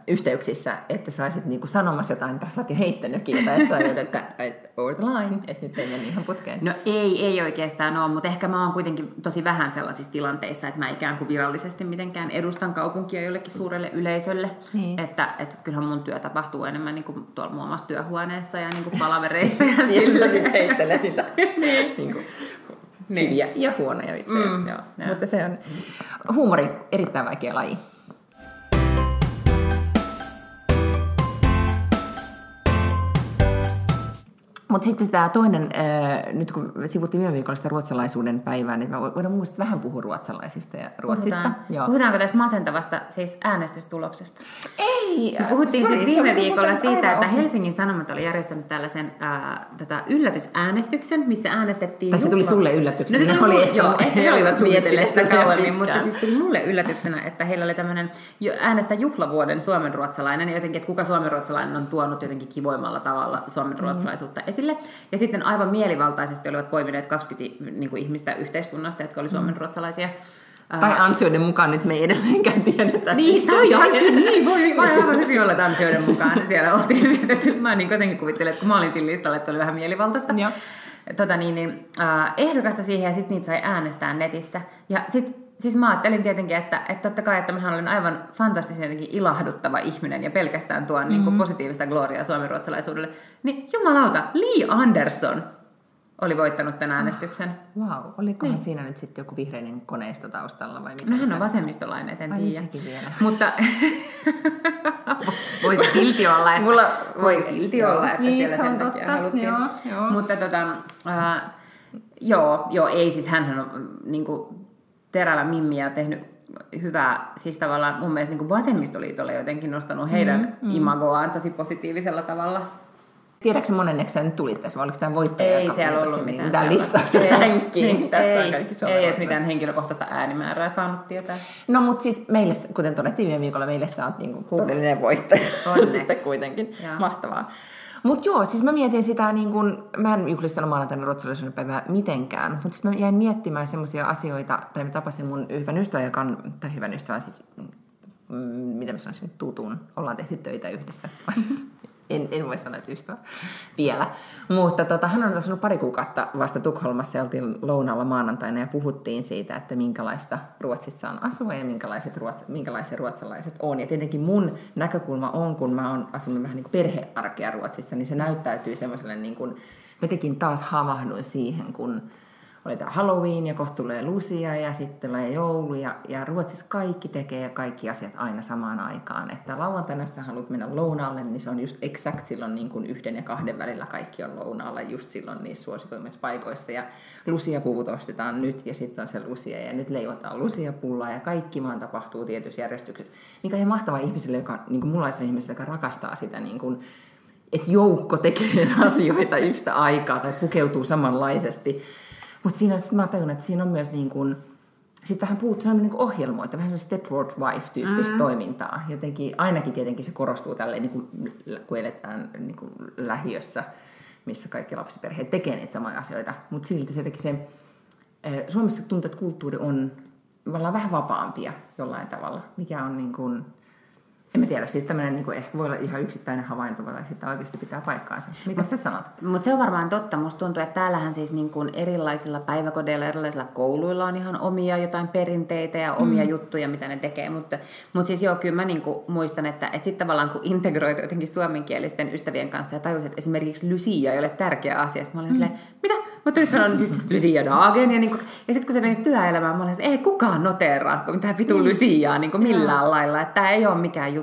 yhteyksissä, että sä olisit niin kuin sanomassa jotain, tai sä oot jo heittänytkin jotain, että sä olet, että, että over the line, että nyt ei mene ihan putkeen. No ei, ei oikeastaan ole, mutta ehkä mä oon kuitenkin tosi vähän sellaisissa tilanteissa, että mä ikään kuin virallisesti mitenkään edustan kaupunkia jollekin suurelle yleisölle. Niin. Että, että kyllähän mun työ tapahtuu enemmän niin kuin tuolla muun muassa työhuoneessa ja niin kuin palavereissa. ja *laughs* sillä. sä sitten heittelet niitä *laughs* niin kuin, hyviä ja huonoja vitsejä. Mm, Joo. joo. Mutta se on huumori, erittäin vaikea laji. Mutta sitten tämä toinen, ää, nyt kun sivuttiin viime viikolla sitä ruotsalaisuuden päivää, niin me voidaan mun vähän puhua ruotsalaisista ja Ruotsista. Puhutaan. Joo. Puhutaanko tästä masentavasta siis äänestystuloksesta? Ei, Me puhuttiin sorry, siis viime viikolla siitä, että ohi. Helsingin Sanomat oli järjestänyt tällaisen ää, tätä yllätysäänestyksen, missä äänestettiin... Tai se tuli sulle yllätyksenä, No, ne oli mulle- joo, ehkä *laughs* he olivat mietilleet sitä kauemmin, mutta siis tuli mulle yllätyksenä, että heillä oli tämmöinen äänestä juhlavuoden suomenruotsalainen, ja jotenkin, että kuka suomenruotsalainen on tuonut jotenkin kivoimmalla tavalla suomenruotsalaisuutta esille. Ja sitten aivan mielivaltaisesti olivat poimineet 20 niin kuin ihmistä yhteiskunnasta, jotka oli suomenruotsalaisia. Tai ansioiden mukaan nyt me ei edelleenkään tiedetä. Niin, tai ansio, niin voi, voi aivan hyvin olla että ansioiden mukaan. Siellä oltiin mietitty. Mä niin jotenkin kuvittelen, että kun mä olin siinä listalla, että oli vähän mielivaltaista. Joo. Tota niin, niin äh, ehdokasta siihen ja sitten niitä sai äänestää netissä. Ja sitten siis mä ajattelin tietenkin, että, että totta kai, että mähän olen aivan fantastisen ilahduttava ihminen ja pelkästään tuon mm-hmm. niin kuin positiivista gloriaa suomenruotsalaisuudelle. Niin jumalauta, Lee Anderson oli voittanut tämän äänestyksen. Wow, olikohan niin. siinä nyt sitten joku vihreinen koneisto taustalla vai mitä? Hän se- on vasemmistolainen, et en Ai niin, tiedä. *laughs* Mutta *laughs* voisi silti olla, että, Mulla- voisi voi- silti joo. olla, että Niin, siellä se on sen takia totta. haluttiin. Joo, joo. Mutta tota, äh, joo, joo, ei siis hän on niin kuin, terävä mimmi ja tehnyt hyvää, siis tavallaan mun mielestä niin vasemmistoliitolle jotenkin nostanut heidän mm, mm. imagoaan tosi positiivisella tavalla. Tiedätkö monenneksi sä nyt tulit tässä, vai oliko tämä voittaja? Ei siellä ollut tässä, mitään. mitään listausta niin, Tässä on ei, kaikki ei edes mitään henkilökohtaista äänimäärää saanut tietää. No mutta siis meille, kuten todettiin viime viikolla, meille sä oot niinku todellinen voittaja. Onneksi. *laughs* Sitten kuitenkin. Joo. Mahtavaa. Mutta joo, siis mä mietin sitä, niin kun, mä en juhlistanut maanantaina ruotsalaisuuden päivää mitenkään, mutta sitten mä jäin miettimään semmoisia asioita, tai mä tapasin mun hyvän ystävän, joka on, tai hyvän ystävän, siis, mm, miten mä sanoisin, tutun, ollaan tehty töitä yhdessä. *laughs* en, en voi sanoa, että ystävä vielä. Mutta tota, hän on asunut pari kuukautta vasta Tukholmassa ja oltiin lounalla maanantaina ja puhuttiin siitä, että minkälaista Ruotsissa on asua ja minkälaiset, ruots, minkälaisia ruotsalaiset on. Ja tietenkin mun näkökulma on, kun mä oon asunut vähän niin kuin perhearkea Ruotsissa, niin se näyttäytyy semmoiselle niin kuin, mä tekin taas havahduin siihen, kun oli tämä Halloween ja kohta tulee Lucia ja sitten tulee joulu ja, ja Ruotsissa kaikki tekee kaikki asiat aina samaan aikaan. Että lauantaina, jos sä haluat mennä lounaalle, niin se on just exact silloin niin kuin yhden ja kahden välillä kaikki on lounaalla just silloin niissä suosituimmissa paikoissa. Ja Lucia-puvut ostetaan nyt ja sitten on se Lucia ja nyt leivotaan Lucia-pullaa ja kaikki vaan tapahtuu tietyssä järjestyksessä. Mikä on ihan mahtavaa ihmiselle, joka, niin kuin mullaiselle ihmiselle, joka rakastaa sitä niin kuin, että joukko tekee *laughs* asioita yhtä aikaa tai pukeutuu samanlaisesti. Mutta siinä sit mä tajunnut, että siinä on myös niin kuin, sitten vähän puhuttu, se on niin kuin ohjelmoita, vähän Stepford Wife-tyyppistä mm. toimintaa. Jotenkin, ainakin tietenkin se korostuu tälleen, niin kuin, kun eletään niin kuin lähiössä, missä kaikki lapsiperheet tekee niitä samoja asioita. Mutta silti se teki se, eh, Suomessa tuntuu, että kulttuuri on, vähän vapaampia jollain tavalla, mikä on niin kuin, En mä tiedä, siis tämmöinen niin ehkä voi olla ihan yksittäinen havainto, tai sitten oikeasti pitää paikkaansa. Mitä sä sanot? Mutta se on varmaan totta. Musta tuntuu, että täällähän siis niin kuin erilaisilla päiväkodeilla, erilaisilla kouluilla on ihan omia jotain perinteitä ja omia mm. juttuja, mitä ne tekee. Mutta, mutta siis joo, kyllä mä niin kuin muistan, että, että sitten tavallaan kun integroitu jotenkin suomenkielisten ystävien kanssa ja tajusin, että esimerkiksi Lucia ei ole tärkeä asia. Sitten mä olin mm. silleen, mitä? Mutta nythän on siis Lucia Dagen. Ja, niin kuin, ja sitten kun se meni työelämään, mä olin silleen, ei kukaan noteraa mitään vitu mm. Luciaa niin kuin millään lailla. Että tämä ei ole mikään juttu.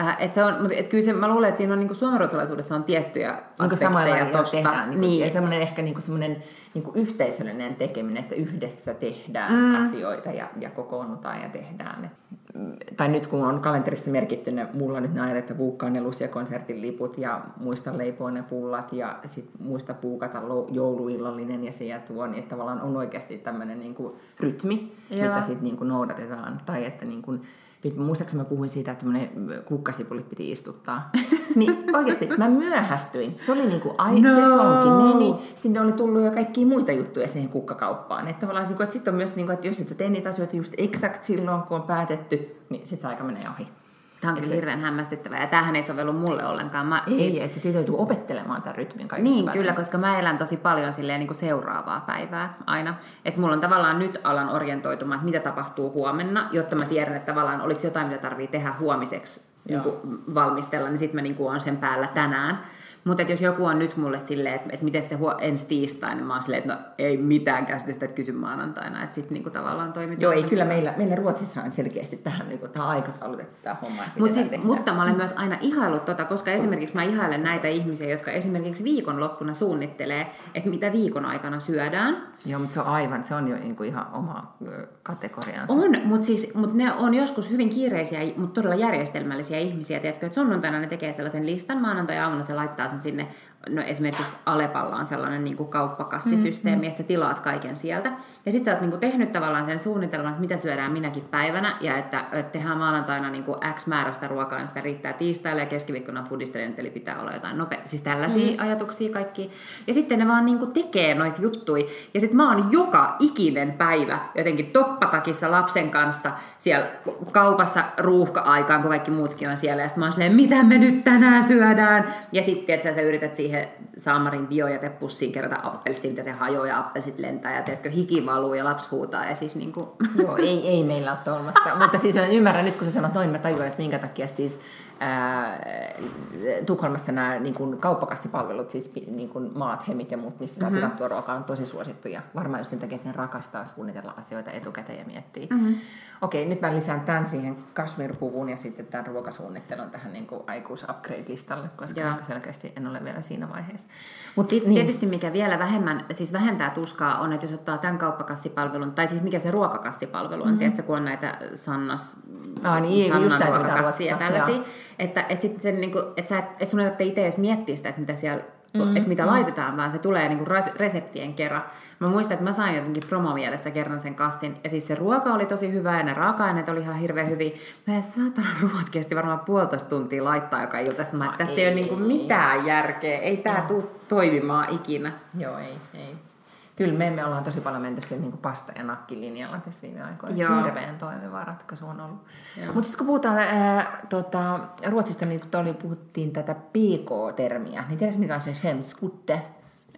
Äh, et se on, et kyllä se, mä luulen, että siinä on niin suomenruotsalaisuudessa on tiettyjä aspekteja tosta. Tehdään, niin, niin. tämmöinen ehkä niin semmoinen niin yhteisöllinen tekeminen, että yhdessä tehdään mm. asioita ja, ja kokoonnutaan ja tehdään. Tai nyt kun on kalenterissa merkitty ne, mulla nyt ne ajat, että puukkaa ne Lucia-konsertin liput ja muista leipoa ne pullat ja sit muista puukata jouluillallinen ja se ja tuo, niin että tavallaan on oikeasti tämmöinen niin rytmi, Joo. mitä sitten niin noudatetaan. Tai että niin kuin, muistaakseni mä puhuin siitä, että kukkasipulit piti istuttaa. *laughs* niin oikeasti mä myöhästyin. Se oli niinku ai, no. se sonki meni. Sinne oli tullut jo kaikkia muita juttuja siihen kukkakauppaan. Että tavallaan niinku, että sitten on myös, niinku, että jos et sä tee niitä asioita just exakt silloin, kun on päätetty, niin sit se aika menee ohi. Tämä on kyllä hirveän hämmästyttävää ja tämähän ei sovellu mulle ollenkaan. Mä, ei, siis... ei, se siitä joutuu opettelemaan tämän rytmin kaikista Niin, kyllä, koska mä elän tosi paljon silleen niin kuin seuraavaa päivää aina. Että mulla on tavallaan nyt alan orientoitumaan, että mitä tapahtuu huomenna, jotta mä tiedän, että tavallaan oliko jotain, mitä tarvii tehdä huomiseksi niin kuin valmistella, niin sitten mä niin kuin on sen päällä tänään. Mutta jos joku on nyt mulle silleen, että, että miten se huo, ensi tiistai, niin mä oon silleen, että no ei mitään käsitystä, että kysy maanantaina. Että sitten niinku tavallaan toimitaan. Joo, ei kyllä meillä, meillä Ruotsissa on selkeästi tähän niinku, tämä aikataulutettu tämä homma. Mut siis, mutta mä olen myös aina ihailut tota, koska esimerkiksi mä ihailen näitä ihmisiä, jotka esimerkiksi viikonloppuna suunnittelee, että mitä viikon aikana syödään. Joo, mutta se on aivan, se on jo niinku ihan oma kategoriansa. On, mutta siis, mut ne on joskus hyvin kiireisiä, mutta todella järjestelmällisiä ihmisiä. Tiedätkö, että sunnuntaina ne tekee sellaisen listan, maanantai-aamuna se laittaa sen sinne no esimerkiksi Alepalla on sellainen niin kuin kauppakassisysteemi, mm-hmm. että sä tilaat kaiken sieltä. Ja sitten sä oot niin kuin tehnyt tavallaan sen suunnitelman, että mitä syödään minäkin päivänä, ja että, että tehdään maanantaina niin kuin X määrästä ruokaa, niin sitä riittää tiistaille, ja keskiviikkona foodistelen, eli pitää olla jotain nopea. Siis tällaisia mm-hmm. ajatuksia kaikki. Ja sitten ne vaan niin kuin tekee noita juttui. Ja sitten mä oon joka ikinen päivä jotenkin toppatakissa lapsen kanssa siellä kaupassa ruuhka-aikaan, kun kaikki muutkin on siellä. Ja sitten mä oon silleen, mitä me nyt tänään syödään? Ja sitten, että sä yrität siihen siihen Saamarin biojätepussiin kerätä appelsiin, ja se hajoaa ja appelsit lentää ja teetkö hiki valuu ja lapsi huutaa. Ja siis niin kuin... Joo, ei, ei meillä ole tuollaista. Mutta siis ymmärrän nyt, kun sä sanot noin, mä tajuan, että minkä takia siis ää, Tukholmassa nämä niin kuin kauppakassipalvelut, siis niin kuin maat, hemit ja muut, missä saa mm-hmm. tilattua ruokaa, on tosi suosittuja. Varmaan just sen takia, että ne rakastaa suunnitella asioita etukäteen ja miettiä. Mm-hmm. Okei, nyt mä lisään tämän siihen kasvirpuvun ja sitten tämän ruokasuunnittelun tähän niin kuin aikuis-upgrade-listalle, koska Joo. selkeästi en ole vielä siinä vaiheessa. Mutta sitten niin. tietysti mikä vielä vähemmän, siis vähentää tuskaa on, että jos ottaa tämän kauppakastipalvelun, tai siis mikä se ruokakastipalvelu on, mm-hmm. tiedätkö, kun on näitä Sannas, ah, niin, Sannan just ruokakassia ja tällaisia, että, että, sitten sen, niin kuin, että, sä, että sun ei itse edes miettiä sitä, että mitä siellä mm-hmm. että mitä mm-hmm. laitetaan, vaan se tulee niin kuin reseptien kerran. Mä muistan, että mä sain jotenkin promomielessä kerran sen kassin. Ja siis se ruoka oli tosi hyvä ja ne raaka-aineet oli ihan hirveän hyviä. Mä en saatana ruoat kesti varmaan puolitoista tuntia laittaa joka ilta. Sitten mä, että tässä ei, ei ole niinku mitään järkeä. Ei tää no. tule toimimaan ikinä. Joo, ei, ei. Kyllä me, me ollaan tosi paljon menty sen niin pasta- ja nakkilinjalla tässä viime aikoina. Joo. Hirveän toimiva ratkaisu on ollut. Mutta sitten kun puhutaan ää, tota, Ruotsista, niin kun oli, puhuttiin tätä PK-termiä, niin tiedätkö mikä on se Schemskutte?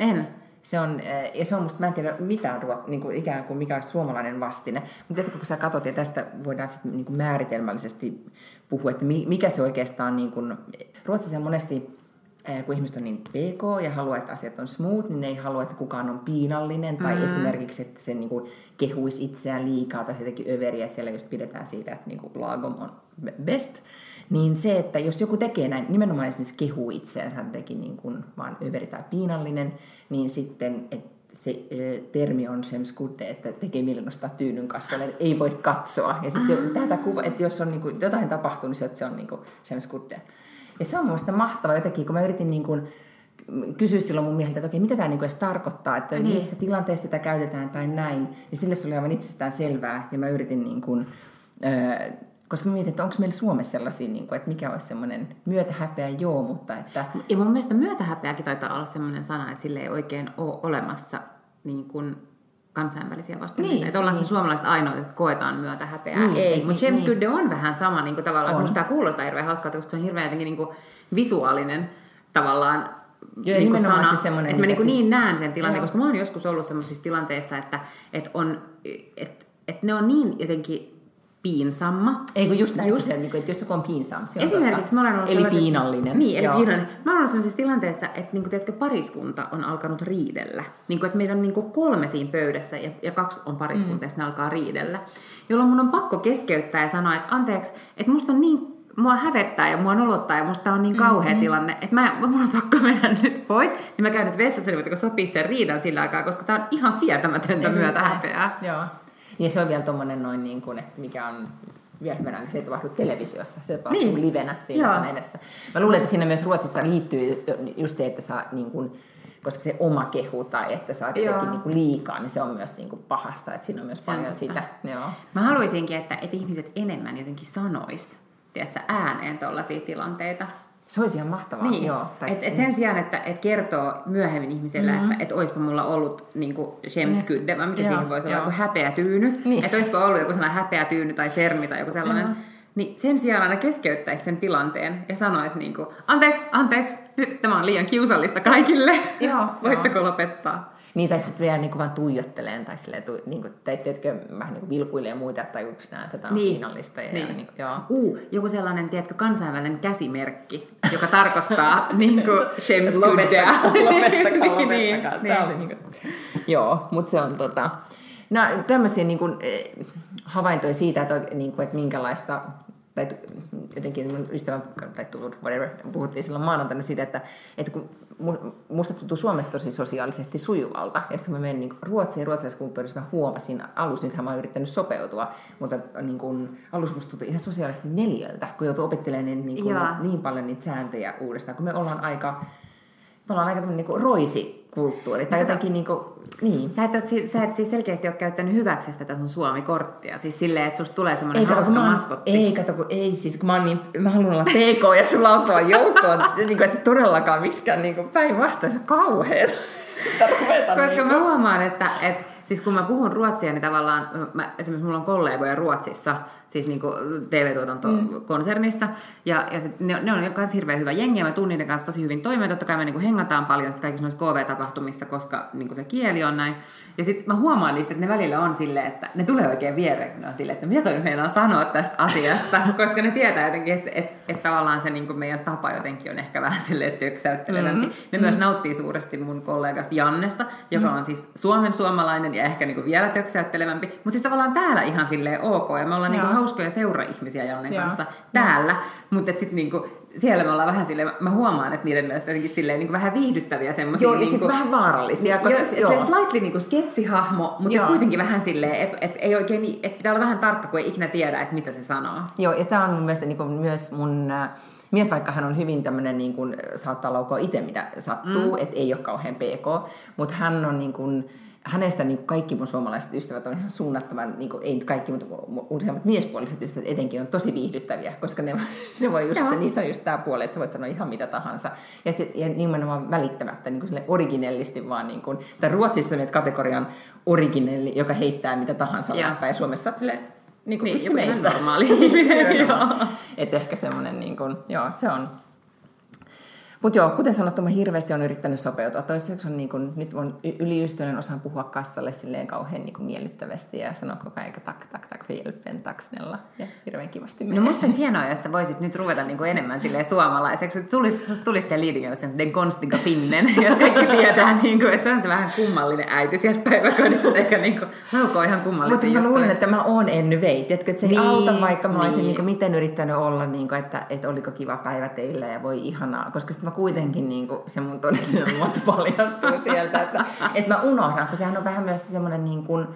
En. Se on, ja se on musta, mä en tiedä mitään ruot, niin kuin ikään kuin mikä olisi suomalainen vastine. Mutta tiedätkö, kun sä katsot, ja tästä voidaan sitten niin kuin määritelmällisesti puhua, että mikä se oikeastaan, niin kuin, Ruotsissa monesti kun ihmiset on niin pk ja haluaa, että asiat on smooth, niin ne ei halua, että kukaan on piinallinen. Tai mm. esimerkiksi, että se niin kuin, kehuisi itseään liikaa tai jotenkin överiä, että siellä just pidetään siitä, että niin kuin, lagom on best. Niin se, että jos joku tekee näin, nimenomaan esimerkiksi kehuu itseään, hän teki niin kuin vaan överi tai piinallinen, niin sitten, että se termi on skudde, että tekee mieli nostaa tyynyn kasvoille, että ei voi katsoa. Ja sitten tätä kuva, että jos on niin kuin, jotain tapahtuu, niin se, että se on niin kuin skudde. Ja se on mielestäni mahtava jotenkin, kun mä yritin niin kuin kysyä silloin mun mieltä, että okei, mitä tämä niin edes tarkoittaa, että niin. missä tilanteessa tätä käytetään tai näin. Ja sille se oli aivan itsestään selvää, ja mä yritin niin kuin, äh, koska mä mietin, että onko meillä Suomessa sellaisia, niin kuin, että mikä olisi semmoinen myötähäpeä, joo, mutta että... Ja mun mielestä myötähäpeäkin taitaa olla semmoinen sana, että sille ei oikein ole olemassa niin kuin kansainvälisiä vastauksia. Niin, että ollaan niin. se suomalaiset ainoat, jotka koetaan myötä häpeää. Niin, Ei, niin, mutta James niin. Good on vähän sama niin kuin tavallaan, On. musta tämä kuulostaa hirveän hauskalta, koska se on hirveän jotenkin niin kuin visuaalinen tavallaan Joo, niin sana, että mä niin niin, niin näen sen tilanteen, Joo. koska mä oon joskus ollut sellaisissa tilanteissa, että, että, on, että, että ne on niin jotenkin piinsamma, Ei kun just näin, Just. niin kuin, että jos joku on piinsam. se on Esimerkiksi totta. mä olen ollut Eli piinallinen. Niin, eli piinallinen. Mä olen ollut sellaisessa tilanteessa, että niin kuin, tiedätkö, pariskunta on alkanut riidellä. Niin kuin, että meitä on niin kuin kolme siinä pöydässä ja, ja kaksi on pariskunta mm. ja ne alkaa riidellä. Jolloin mun on pakko keskeyttää ja sanoa, että anteeksi, että musta on niin mua hävettää ja mua nolottaa ja musta tää on niin kauhea mm-hmm. tilanne, että mä, mun on pakko *laughs* mennä nyt pois. Niin mä käyn nyt vessassa, niin voitteko sopia sen riidan sillä aikaa, koska tää on ihan sietämätöntä Niin, myötä häpeää. Joo. Niin se on vielä tommonen noin niin kuin, että mikä on vielä se ei tapahdu televisiossa, se tapahtuu Niin. livenä siinä Joo. sun edessä. Mä luulen, että siinä myös Ruotsissa liittyy just se, että saa niin kuin, koska se oma kehu tai että saa jotenkin niin kuin liikaa, niin se on myös niin kuin pahasta, että siinä on myös Se on paljon totta. sitä. Joo. Mä haluaisinkin, että, että ihmiset enemmän jotenkin sanois, tiedätkö, ääneen tuollaisia tilanteita. Se olisi ihan mahtavaa. Niin, Joo, tai, et, et sen sijaan, että et kertoo myöhemmin ihmiselle, mm-hmm. että et oispa mulla ollut niinku shemskydde, vai mikä Joo, siihen voisi olla, joo. joku häpeä tyyny. Niin. Että oispa ollut joku sellainen häpeä tyyny tai sermi tai joku sellainen. Joo. Niin sen sijaan aina keskeyttäisi sen tilanteen ja sanoisi niinku, anteeksi, anteeksi, nyt tämä on liian kiusallista kaikille. Joo, *laughs* Voitteko lopettaa? Niin, tai sitten vielä niin vaan tuijotteleen, tai silleen, tu, niin kuin, tai teetkö, vähän niin kuin vilkuilee muita, tai onko näin, että tämä on Niin. piinallista. Ja Niin. niin kuin, joo. Uu, joku sellainen, tiedätkö, kansainvälinen käsimerkki, joka tarkoittaa *laughs* niinku shemskyddeä. Lopettakaa, lopettakaa, *laughs* lopettakaa. niin, Tää niin. oli niinku... Joo, mutta se on tota... No, tämmöisiä niin kuin, eh, havaintoja siitä, että, niin kuin, että minkälaista tai jotenkin mun ystävä, tai tullut, whatever, puhuttiin silloin maanantaina siitä, että, että kun mu- musta tuntuu Suomessa tosi sosiaalisesti sujuvalta, ja sitten kun mä menen niin Ruotsiin ja ruotsalaisessa kulttuurissa, mä huomasin alussa, nythän mä oon yrittänyt sopeutua, mutta niin kuin, alussa musta tuntui ihan sosiaalisesti neljältä, kun joutuu opettelemaan niin, niin, kuin, Joo. niin paljon niitä sääntöjä uudestaan, kun me ollaan aika, me ollaan aika niin roisikulttuuri, tai jotenkin niin kuin, niin. Sä et, siis- sä et siis selkeästi ole käyttänyt hyväksi tätä sun Suomi-korttia. Siis silleen, että susta tulee semmoinen kato, hauska oon, maskotti. ei, kato, kun ei, siis kun mä, niin, mä haluan olla PK ja sulla on tuo joukkoon, niin kuin, että todellakaan miksikään niin kuin päinvastoin, se on kauheeta. Että ruveta Koska niin mä huomaan, että, että siis kun mä puhun ruotsia, niin tavallaan, mä, esimerkiksi mulla on kollegoja Ruotsissa, siis niin TV-tuotantokonsernissa, ja, ja sit ne, ne on myös hirveän hyvä jengi, ja mä tunnen niiden kanssa tosi hyvin toimeen, totta kai me niin hengataan paljon sit kaikissa noissa KV-tapahtumissa, koska niin se kieli on näin. Ja sitten mä huomaan niistä, että ne välillä on silleen, että ne tulee oikein viereen, kun ne on silleen, että mitä toi meinaa sanoa tästä asiasta, *laughs* koska ne tietää jotenkin, että, että, että tavallaan se niin meidän tapa jotenkin on ehkä vähän silleen töksäyttelevämpi. Mm-hmm. Ne myös nauttii suuresti mun kollegasta Jannesta, joka on siis Suomen suomalainen ja ehkä niin vielä töksäyttelevämpi, mutta siis tavallaan täällä ihan silleen ok, ja me ollaan niin. Hauskoja seura-ihmisiä Jannen Joo. kanssa täällä, mutta sitten niin siellä me ollaan vähän silleen, mä huomaan, että niiden mielestä jotenkin silleen niin vähän viihdyttäviä semmoisia. Joo, ja niin sitten vähän vaarallisia, koska koska se, joo. se slightly niin sketsihahmo, mutta Joo. kuitenkin vähän silleen, että et ei oikein, niin- että pitää olla vähän tarkka, kun ei ikinä tiedä, että mitä se sanoo. Joo, ja tämä on mun mielestä niin kuin myös mun äh, mies, vaikka hän on hyvin tämmöinen, niin kuin, saattaa laukoa itse mitä sattuu, mm. että ei ole kauhean pk, mutta hän on niin kuin, hänestä niin kuin kaikki mun suomalaiset ystävät on ihan suunnattoman, niin kuin, ei nyt kaikki, mutta useimmat miespuoliset ystävät etenkin on tosi viihdyttäviä, koska ne, *laughs* se voi just, se, niissä on just tämä puoli, että sä voit sanoa ihan mitä tahansa. Ja, sit, ja nimenomaan välittämättä niin kuin sille originellisti vaan, niin kuin, tai Ruotsissa menet kategorian originelli, joka heittää mitä tahansa Joo. läppää, ja Suomessa oot silleen, niin kuin Niin, yksi meistä. normaali. *laughs* Että ehkä semmoinen, niin kuin, joo, se on. Mutta joo, kuten sanottu, mä hirveästi on yrittänyt sopeutua. Toistaiseksi on niin kuin, nyt on y- yliystävällinen osaan puhua kassalle silleen kauhean niin kuin miellyttävästi ja sanoa koko ajan tak, tak, tak, hjälpen, taksnella. Ja hirveän kivasti No menee. musta olisi hienoa, jos sä voisit nyt ruveta niinku enemmän silleen suomalaiseksi. Että sulis, susta tulisi se liidin sen den konstiga finnen, *laughs* ja kaikki tietää, niinku, että se on se vähän kummallinen äiti sieltä päiväkodista, eikä niinku, laukoo ihan kummallisia Mutta mä luulen, että mä oon Enny Veit. Tiedätkö, että se ei Niin, auta, vaikka mä olisin niin. niin kuin, miten yrittänyt olla, niin kuin, että, että oliko kiva päivä teillä ja voi ihanaa. Koska sitten mä kuitenkin, niin kuin, se mun todellinen muoto paljastuu sieltä. Että, että mä unohdan, kun sehän on vähän myös semmoinen niin kuin,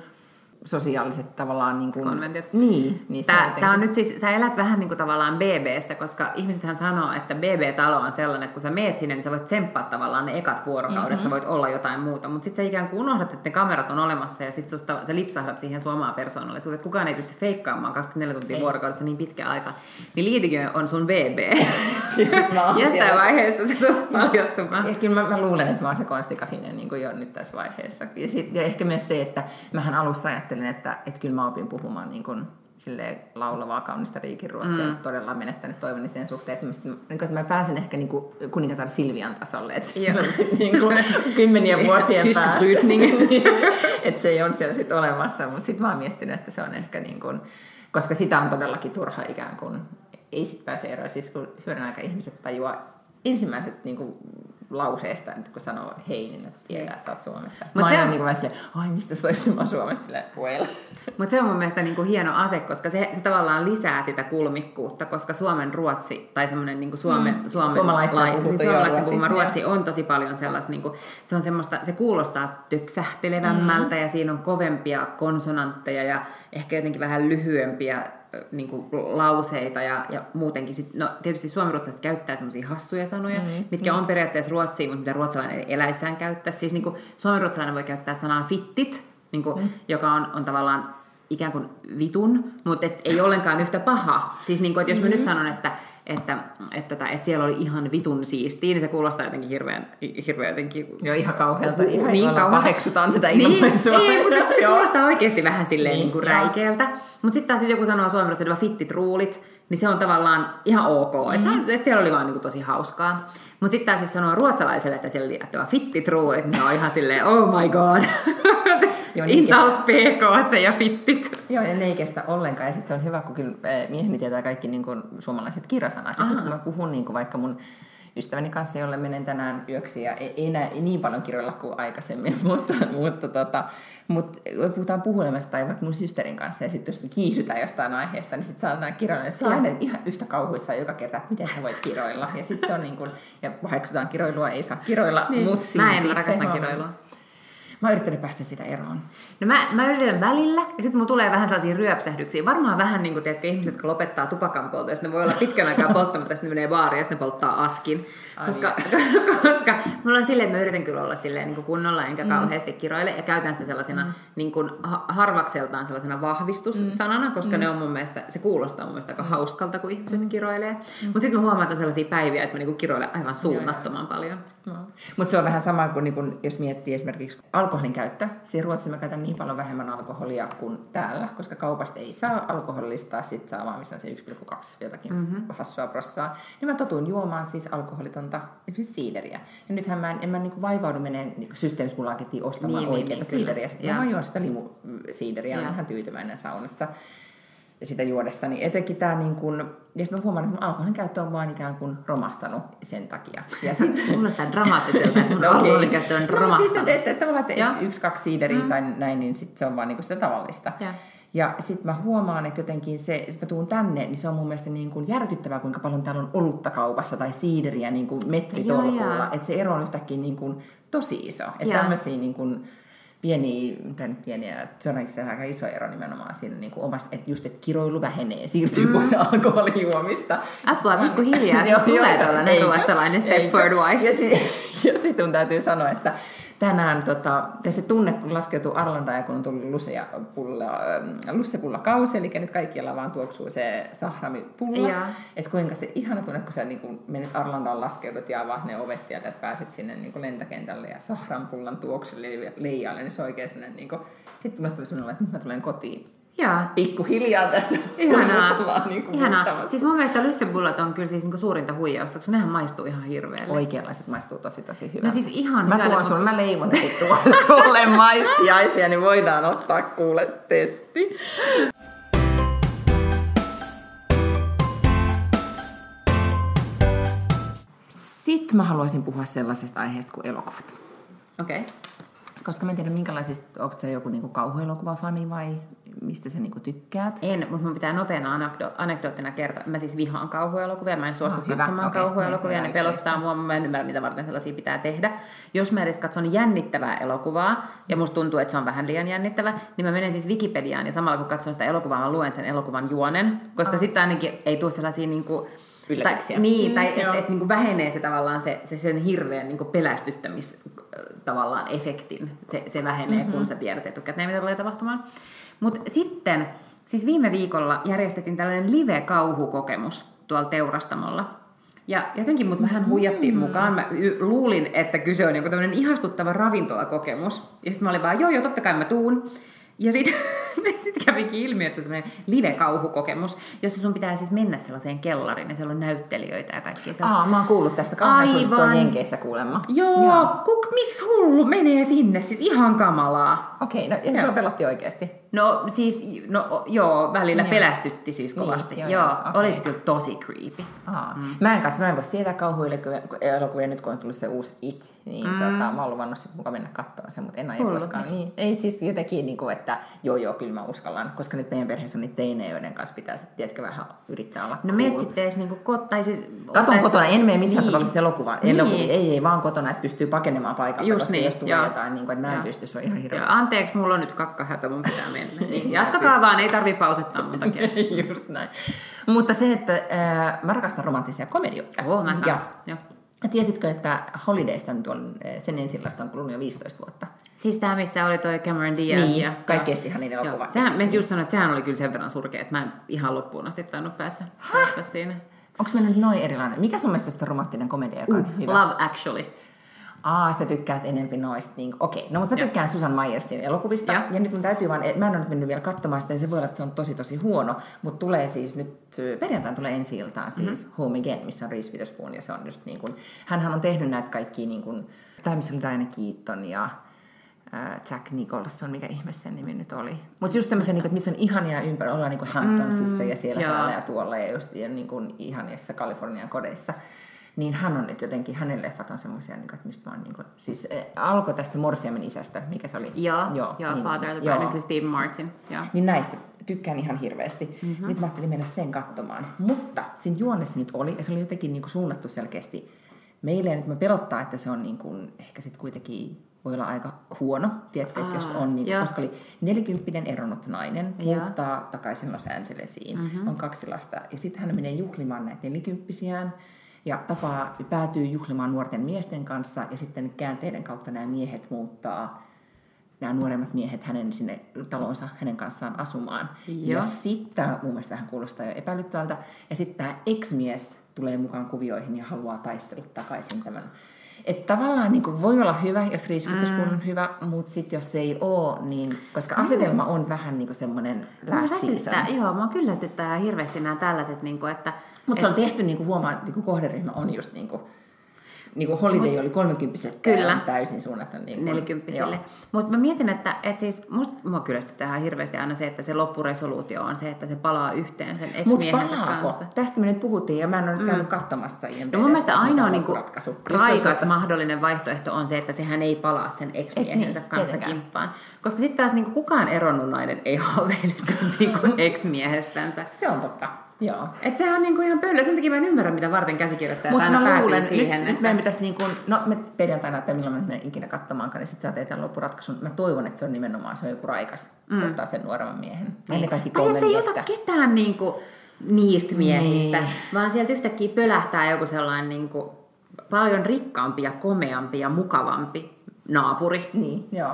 sosiaaliset tavallaan... Niin kuin, Konventiot. Niin, niin Tää, jotenkin- tää on nyt siis, sä elät vähän niin kuin tavallaan BBssä, koska ihmisethän sanoo, että BB-talo on sellainen, että kun sä meet sinne, niin sä voit tsemppaa tavallaan ne ekat vuorokaudet, mm-hmm. sä voit olla jotain muuta, mutta sitten sä ikään kuin unohdat, että ne kamerat on olemassa ja sitten sä lipsahdat siihen sun omaan persoonallisuuteen. Kukaan ei pysty feikkaamaan 24 tuntia Ei. vuorokaudessa niin pitkä aika. Niin liitikö on sun BB. *laughs* Siis mä oon Jossain vaiheessa se tulee paljastumaan. Ja kyllä mä, mä luulen, että mä oon se konstikahinen niin kuin jo nyt tässä vaiheessa. Ja, sit, ja ehkä myös se, että mähän alussa ajattelin, että, että kyllä mä opin puhumaan niin kuin, silleen laulavaa kaunista riikinruotsia. Mm. Todella menettänyt toivoni sen suhteen, että, mistä, niin kuin, että mä pääsen ehkä niin kuin kuningatar Silvian tasolle. Että niin kuin *laughs* kymmenien vuosien Tysk päästä. *laughs* Niin, että se ei ole siellä sitten olemassa. Mutta sitten mä oon miettinyt, että se on ehkä niin kuin, koska sitä on todellakin turha ikään kuin, ei sit pääse eroon. Siis kun hyödyn aika ihmiset tajuaa ensimmäiset niin kuin, lauseesta, että kun sanoo hei, niin ne tietää, että sä oot Suomesta. Sitten Mut mä se on- niin kuin silleen, ai mistä sä olisit, mä Suomesta, silleen, well. *laughs* Mutta se on mun mielestä niinku hieno ase, koska se, se tavallaan lisää sitä kulmikkuutta, koska Suomen ruotsi, tai semmoinen niinku Suomen, mm. Suomen Suomalaisten lai- puhuttu niin suomalaisten ruotsi, puhuma ruotsi on tosi paljon sellaista, niinku, se on semmoista, se kuulostaa töksähtelevämmältä mm. ja siinä on kovempia konsonantteja ja ehkä jotenkin vähän lyhyempiä ö, niinku, lauseita ja, ja muutenkin. Sit, no, tietysti suomenruotsalaiset käyttää semmoisia hassuja sanoja, mm. mitkä on periaatteessa ruotsia, mutta mitä ruotsalainen eläissään käyttää. Siis niinku, suomenruotsalainen voi käyttää sanaa fittit, niinku, mm. joka on, on tavallaan ikään kuin vitun, mutta et ei ollenkaan yhtä paha. Siis niin kuin, että jos mä Mm-hmm. nyt sanon, että, että, että, että, että siellä oli ihan vitun siistiä, niin se kuulostaa jotenkin hirveän, hirveän jotenkin... Joo, ihan kauhealta. Uh, Ihan niin niin kauhealta. paheksutaan tätä Niin, ilmaisua. ei, mutta se kuulostaa oikeasti vähän silleen niin, Niin, niin kuin räikeältä. Mutta sitten taas jos joku sanoo suomeksi, että fittit ruulit, niin se on tavallaan ihan ok. Mm. Että et siellä oli vaan niin kuin tosi hauskaa. Mutta sitten taas jos sanoo ruotsalaiselle, että siellä oli vaan fittit ruulit, niin on ihan silleen, oh my god. *laughs* Joo, niin Intaus PK, se ja fittit. Joo, ja ne ei kestä ollenkaan. Ja sitten se on hyvä, kun kyllä eh, mieheni tietää kaikki niin kuin, suomalaiset kirjasanat. Ja sitten kun mä puhun niin kuin, vaikka mun ystäväni kanssa, jolle menen tänään yöksi, ja ei, enää ei niin paljon kirjoilla kuin aikaisemmin, *laughs* mutta, mutta, tota, mutta puhutaan puhulemasta tai vaikka mun systerin kanssa, ja sitten jos kiihdytään jostain aiheesta, niin sitten saatetaan kirjoilla, ja se on aina ihan yhtä kauhuissa joka kerta, että miten sä voit kiroilla. Ja sitten se on niin kuin, ja paheksutaan kiroilua, ei saa kiroilla, Niin. mutta Mä en silti rakasta se on- kiroilua. Mä oon yrittänyt päästä sitä eroon. No mä, mä yritän välillä, ja sitten mulla tulee vähän sellaisia ryöpsähdyksiä. Varmaan vähän niin kuin, tiedätkö, ihmiset, kun lopettaa tupakan polton, ne voi olla pitkän aikaa polttamatta, sitten ne menee baariin, ja sitten ne polttaa askin. Ai Koska, *laughs* koska mulla on silleen, että mä yritän kyllä olla silleen niin kuin kunnolla, enkä mm. kauheasti kiroile, ja käytän sitä sellaisena mm. niin kuin ha- harvakseltaan sellaisena vahvistussanana, koska mm. ne on mun mielestä, se kuulostaa mun mielestä aika hauskalta, kun ihmiset mm. kiroilee. Mm. Mutta sitten mä huomaan, että on sellaisia päiviä, että mä niin kuin kiroilen aivan suunnattoman paljon. No. Mutta se on vähän sama kuin, niin kun jos miettii esimerkiksi alkoholin käyttö. Siis Ruotsissa mä käytän niin paljon vähemmän alkoholia kuin täällä, koska kaupasta ei saa alkoholista, sit saa vaan missä on se 1,2 jotakin mm-hmm. hassua prossaa. Niin mä totuin juomaan siis alkoholitonta esimerkiksi siideriä. Ja nythän mä en, en mä niin vaivaudu meneen niin systeemistä mulla kettiin ostamaan Niin, niin, niin, oikeita niin, siideriä. Sitten mä vaan juon sitä limusiideriä, Joo. olen ihan tyytyväinen saunassa ja sitä juodessani. Etenkin tämä niin kuin, ja sitten mä huomaan, että mun alkoholin käyttö on vaan ikään kuin romahtanut sen takia. Ja sitten *laughs* Kuulostaa dramaattiselta, että mun *laughs* No okei. alkoholin käyttö on No, siis romahtanut. että, että, että tavallaan, että Joo. yksi, kaksi siideriä mm. tai näin, niin sit se on vaan niinku sitä tavallista. Joo. Ja sitten mä huomaan, että jotenkin se, jos mä tuun tänne, niin se on mun mielestä niin kuin järkyttävää, kuinka paljon täällä on olutta kaupassa tai siideriä niin kuin metritolkulla. Että se ero on yhtäkkiä niin kuin tosi iso. Että tämmöisiä niin kuin pieniä, pieniä, se on aika iso ero nimenomaan siinä niin kuin omasta, että just, että kiroilu vähenee, siirtyy mm. pois alkoholijuomista. Apua, pikkuhiljaa, *laughs* Joo, sitten tulee tällainen ruotsalainen? Stepford wife. Ja, si- *laughs* ja sitten mun täytyy sanoa, että tänään tota, se tunne, kun laskeutuu Arlantaan ja kun on tullut luseja pulla, ähm, lussepullakausi, eli nyt kaikkialla vaan tuoksuu se sahramipulla. Että kuinka se ihana tunne, kun sä niin kun menet Arlandaan laskeudut ja avaat ne ovet sieltä, että pääset sinne niin lentokentälle ja sahranpullan tuoksulle leijaalle, niin se on oikein sellainen, niin kuin, sitten mulle tuli sellainen, että nyt mä tulen kotiin Joo. pikkuhiljaa tässä. Ihanaa. Ollaan niin kuin Ihanaa. muuttamassa. Siis mun mielestä lyssebullat on kyllä siis niinku suurinta huijausta, koska nehän maistuu ihan hirveälle. Oikeanlaiset maistuu tosi tosi hyvältä. No siis ihan Mä tuon sun, mä leivon ne tuossa *laughs* sulle maistiaisia, niin voidaan ottaa kuule testi. Sitten mä haluaisin puhua sellaisesta aiheesta kuin elokuvat. Okei. Okay. Koska mä en tiedä minkälaisista, onko se joku niinku kauhuelokuvafani vai mistä sä niinku tykkäät? En, mutta mun pitää nopeana anekdo- anekdoottina kertoa. Mä siis vihaan kauhuelokuvia, mä en suostu hyvä. katsomaan Okei, kauhuelokuvia, ne pelottaa mua, mä en ymmärrä mitä varten sellaisia pitää tehdä. Jos mä edes katson jännittävää elokuvaa, ja musta tuntuu, että se on vähän liian jännittävä, niin mä menen siis Wikipediaan, ja samalla kun katson sitä elokuvaa, mä luen sen elokuvan juonen, koska Ah. sitten ainakin ei tule sellaisia niinku, Yllätyksiä. Tai, niin, tai Mm, että et, niinku vähenee se tavallaan se, se sen hirveän niinku pelästyttämis tavallaan efektin. Se, se vähenee, mm-hmm. kun sä tiedät etukäteen, mitä tulee tapahtumaan. Mutta sitten, siis viime viikolla järjestettiin tällainen live-kauhukokemus tuolla teurastamolla. Ja jotenkin mut vähän huijattiin mukaan. Mä y- luulin, että kyse on joku tämmöinen ihastuttava ravintolakokemus. Ja sitten mä olin vaan, joo, joo, totta kai mä tuun. Ja sitten sit *laughs* kävikin ilmi, että tämmöinen live-kauhukokemus, jossa sun pitää siis mennä sellaiseen kellariin ja siellä on näyttelijöitä ja kaikkea sellaista. Aa, mä oon kuullut tästä kauhean suosittua Aivan. Jenkeissä kuulemma. Joo, Kuk, miksi hullu menee sinne? Siis ihan kamalaa. Okei, no ja Joo. sua pelotti oikeasti. No siis, no joo, välillä Niin. pelästytti siis Niin, kovasti. joo, joo, joo, okei. oli se kyllä tosi creepy. Aa. Mm. Mä en kanssa, mä en voi sietää kauhuelokuvia nyt, kun on tullut se uusi It, niin mm. tota, mä oon luvannut sit mukaan mennä katsomaan sen, mutta en aio koskaan. Niin, ei siis jotenkin, niin kuin, että joo joo, kyllä mä uskallan, koska nyt meidän perheessä on niitä teinejä, joiden kanssa pitää sitten, tiedätkö, vähän yrittää olla No cool. meet sitten edes niinku kot, tai siis... Katon otat- kotona, en mene missään Niin. tavallisessa elokuvaan. Niin. Elokuvia, ei, ei, vaan kotona, että pystyy pakenemaan paikalta, Just koska niin, jos tulee joo. jotain, niin kuin, että mä en Joo. pysty, se on ihan hirveä. Joo, anteeksi, mulla on nyt kakkahätä, mun pitää mennä. Niin, Mä jatkakaa pystyn. vaan, ei tarvi pausettaa mun takia. *laughs* Just näin. Mutta se, että äh, mä rakastan romanttisia komedioita. Oo, mä ja, ja tiesitkö, että Holidaysta nyt on, äh, sen ensillasta on kulunut jo 15 vuotta? Siis tämä, missä oli toi Cameron Diaz. Niin, ja, kaikkein ihanin elokuva. Joo, sehän, mä just sanoin, että sehän oli kyllä sen verran surkea, että mä en ihan loppuun asti tainnut päässä, päästä siinä. Onko meillä nyt noin erilainen? Mikä sun mielestä on romanttinen komedia, joka on Uh, hyvä? Love Actually. Aa, sä tykkäät enempi noista. Niin, okei, no mutta mä tykkään Susan Myersin elokuvista. Joo. Ja nyt mun täytyy vaan, mä en ole nyt mennyt vielä katsomaan sitä, ja se voi olla, että se on tosi tosi huono. Mutta tulee siis nyt, perjantaina tulee ensi iltaan siis mm-hmm. Home Again, missä on Reese Witherspoon. Ja se on just niin kuin, hänhän on tehnyt näitä kaikkia niin kuin, tämä missä oli Diana Keaton ja äh, Jack Nicholson, mikä ihme sen nimi nyt oli. Mutta just tämmöisen, niin kuin, että missä on ihania ympäri, ollaan niin kuin Hamptonsissa ja siellä joo. täällä ja tuolla ja just ja niin kuin ihanissa Kalifornian kodeissa. Niin hän on nyt jotenkin, hänen leffat on semmoisia, niin että mistä vaan niin kuin, siis eh, alkoi tästä Morsiamen isästä, mikä se oli? Joo, joo, joo niin, Father of the joo. Bride, eli Steve Martin. Joo. Niin näistä tykkään ihan hirveästi. Mhm. Mm-hmm. Nyt mä ajattelin mennä sen katsomaan. Mutta siinä juonessa nyt oli, ja se oli jotenkin niin kuin suunnattu selkeästi meille, ja nyt mä pelottaa, että se on niin kuin, ehkä sitten kuitenkin voi olla aika huono, tiedätkö, että jos on, niin, koska oli nelikymppinen eronnut nainen, Joo. muuttaa takaisin Los Angelesiin, mm-hmm. on kaksi lasta, ja sitten hän menee juhlimaan näitä nelikymppisiään, ja tapaa, päätyy juhlimaan nuorten miesten kanssa, ja sitten käänteiden kautta nämä miehet muuttaa nämä nuoremmat miehet hänen sinne talonsa hänen kanssaan asumaan. Joo. Ja sitten mun mielestä vähän kuulostaa jo epäilyttävältä. Ja sitten tämä ex-mies tulee mukaan kuvioihin ja haluaa taistella takaisin tämän. Että tavallaan niin voi olla hyvä, jos Reese Witherspoon on hyvä, mutta sitten jos se ei ole, niin koska asetelma on vähän niin semmoinen Mua last väsyttää, joo, mua kyllästyttää hirveästi nämä tällaiset, niin kuin, että... Mutta se on tehty, niin kuin huomaa, että niin kohderyhmä on just niin kuin, niin kuin Holiday Mut- oli 30 Kyllä. täysin suunnattu. Niin kuin, nelikymppisille. joo. Mutta mä mietin, että et siis musta mua kyllästyttää ihan hirveästi aina se, että se loppuresoluutio on se, että se palaa yhteen sen Mutta ex-miehensä palaako? kanssa. Tästä me nyt puhuttiin ja mä en ole nyt käynyt katsomassa IMDb:stä, No mun mielestä ainoa. Jos se raikas mahdollinen vaihtoehto on se, että sehän ei palaa sen ex-miehensä niin, kanssa tietenkään. kimppaan. Koska sitten taas niinku kukaan eronnut nainen ei haaveile *laughs* sen niinku *laughs* ex-miehestänsä. Se on totta, joo. Et sehän on niinku ihan pöydällä. Sen takia mä en ymmärrä, mitä varten käsikirjoittajat Mutta aina päätyy luulen, siihen. nyt, että... nyt meidän pitäisi niin kuin, no me perjantaina, että milloin me menen ikinä katsomaankaan, niin sitten sä teet tämän loppuratkaisun. Mä toivon, että se on nimenomaan, se on joku raikas. Mm. Se ottaa sen nuoremman miehen. Niin. Ne kaikki kolme et se ei ota miestä. ketään niinku niistä miehistä, Niin. vaan sieltä yhtäkkiä pölähtää joku sellainen niinku paljon rikkaampi ja komeampi ja mukavampi naapuri. Niin, joo.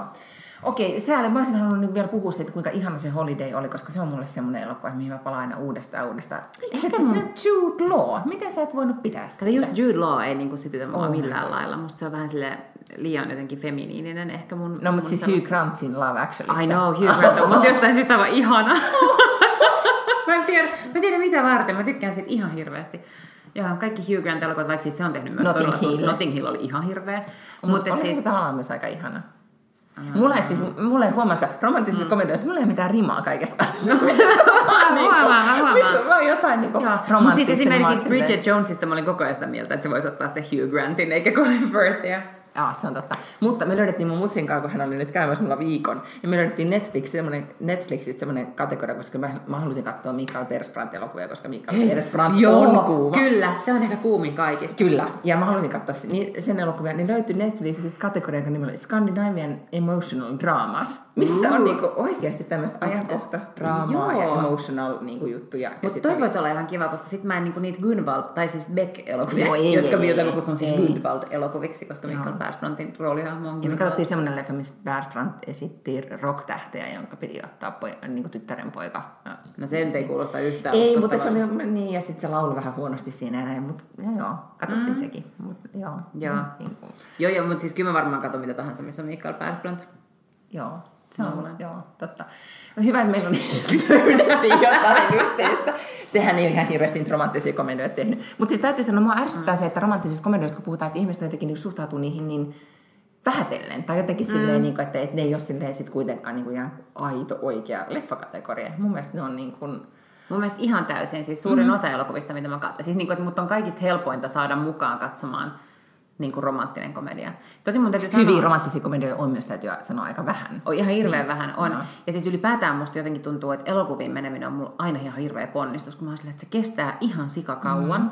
Okei, sääli. Mä olisin halunnut vielä puhua siitä, kuinka ihana se Holiday oli, koska se on mulle semmoinen elokuva, mihin mä palaan aina uudestaan uudestaan. Miksi se mun- on Jude Law? Miten sä et voinut pitää sitä? Kato, just Jude Law ei niinku sytytä mua Oh millään lailla. Musta se on vähän sille liian jotenkin feminiininen ehkä mun... No, mutta siis sellaista- Hugh Grantin Love Actually. I know, Hugh Grant on musta jostain syystä aivan ihana. *laughs* mä, en tiedä, mä en tiedä mitä varten, mä tykkään siitä ihan hirveästi. Joo, kaikki Hugh Grant elokuvat, vaikka siis se on tehnyt myös Notting todella- Hill. Notting Hill oli ihan hirveä. Mutta Mutta oli siis, se tavallaan myös aika ihana. Mulla ei siis, mulla ei huomassa, romanttisissa mm. komedioissa mulla ei ole mitään rimaa kaikesta. huomaan, mä huomaan. Missä on vaan jotain niinku Mutta siis romanttista. esimerkiksi niin Bridget Jonesista mä olin koko ajan sitä mieltä, että se voisi ottaa se Hugh Grantin eikä Colin Firthia. Jaa, se on totta. Mutta me löydettiin mun mutsin kanssa, kun hän oli nyt käymässä mulla viikon, ja me löydettiin Netflix, semmoinen, Netflixistä semmoinen kategoria, koska mä, mä halusin katsoa Mikael Persbrandt elokuvia, koska Mikael Persbrandt on kuuma. kyllä, se on ehkä kuumin kaikista. Kyllä, ja mä halusin katsoa sen, sen elokuvia, niin löytyi Netflixistä kategoria, jonka nimellä Scandinavian Emotional Dramas, missä on Uh. niinku oikeasti tämmöistä ajankohtaista draamaa ja emotional niinku juttuja. Ja Mutta toi voisi olla ihan kiva, koska sit mä en niinku niitä Gunvald, tai siis Beck-elokuvia, ei, jotka ei, ei, mä kutsun siis. Gunvald-elokuviksi, koska Mikael Persbrandtin roolihahmo on Ja me katsottiin semmoinen leffa, missä Persbrandt esitti rock-tähteä, jonka piti ottaa poi, niin tyttären poika. No se ei kuulosta yhtään Ei, mutta se oli, niin, ja sitten se laulu vähän huonosti siinä näin, mutta joo, joo katsottiin mm. sekin. Mut, joo, Joo. Niin kuin, Joo, joo, mutta siis kyllä mä varmaan katson mitä tahansa, missä on Mikael Persbrandt. joo, se on, Luulen. joo, totta. No hyvä, että meillä on *laughs* löydettiin jotain yhteistä. Sehän ei ihan hirveästi romanttisia komedioita tehnyt. Mutta siis täytyy sanoa, mua ärsyttää mm. se, että romanttisista komedioista, kun puhutaan, että ihmiset jotenkin niin suhtautuu niihin niin vähätellen. Tai jotenkin mm. silleen, niin kuin, että, että ne ei ole silleen sit kuitenkaan niin kuin ihan aito oikea leffakategoria. Mun mielestä ne on niin kuin, Mun mielestä ihan täysin, siis suurin mm. osa elokuvista, mitä mä katson. Siis niin kuin, että mut on kaikista helpointa saada mukaan katsomaan niin kuin romanttinen komedia. Tosi mun täytyy Hyviä sanoa, romanttisia komedioita on myös täytyy sanoa aika vähän. on ihan hirveän vähän on. Joo. Ja siis ylipäätään musta jotenkin tuntuu, että elokuviin meneminen on mulla aina ihan hirveä ponnistus, kun mä oon silleen, että se kestää ihan sikakauan. Mm.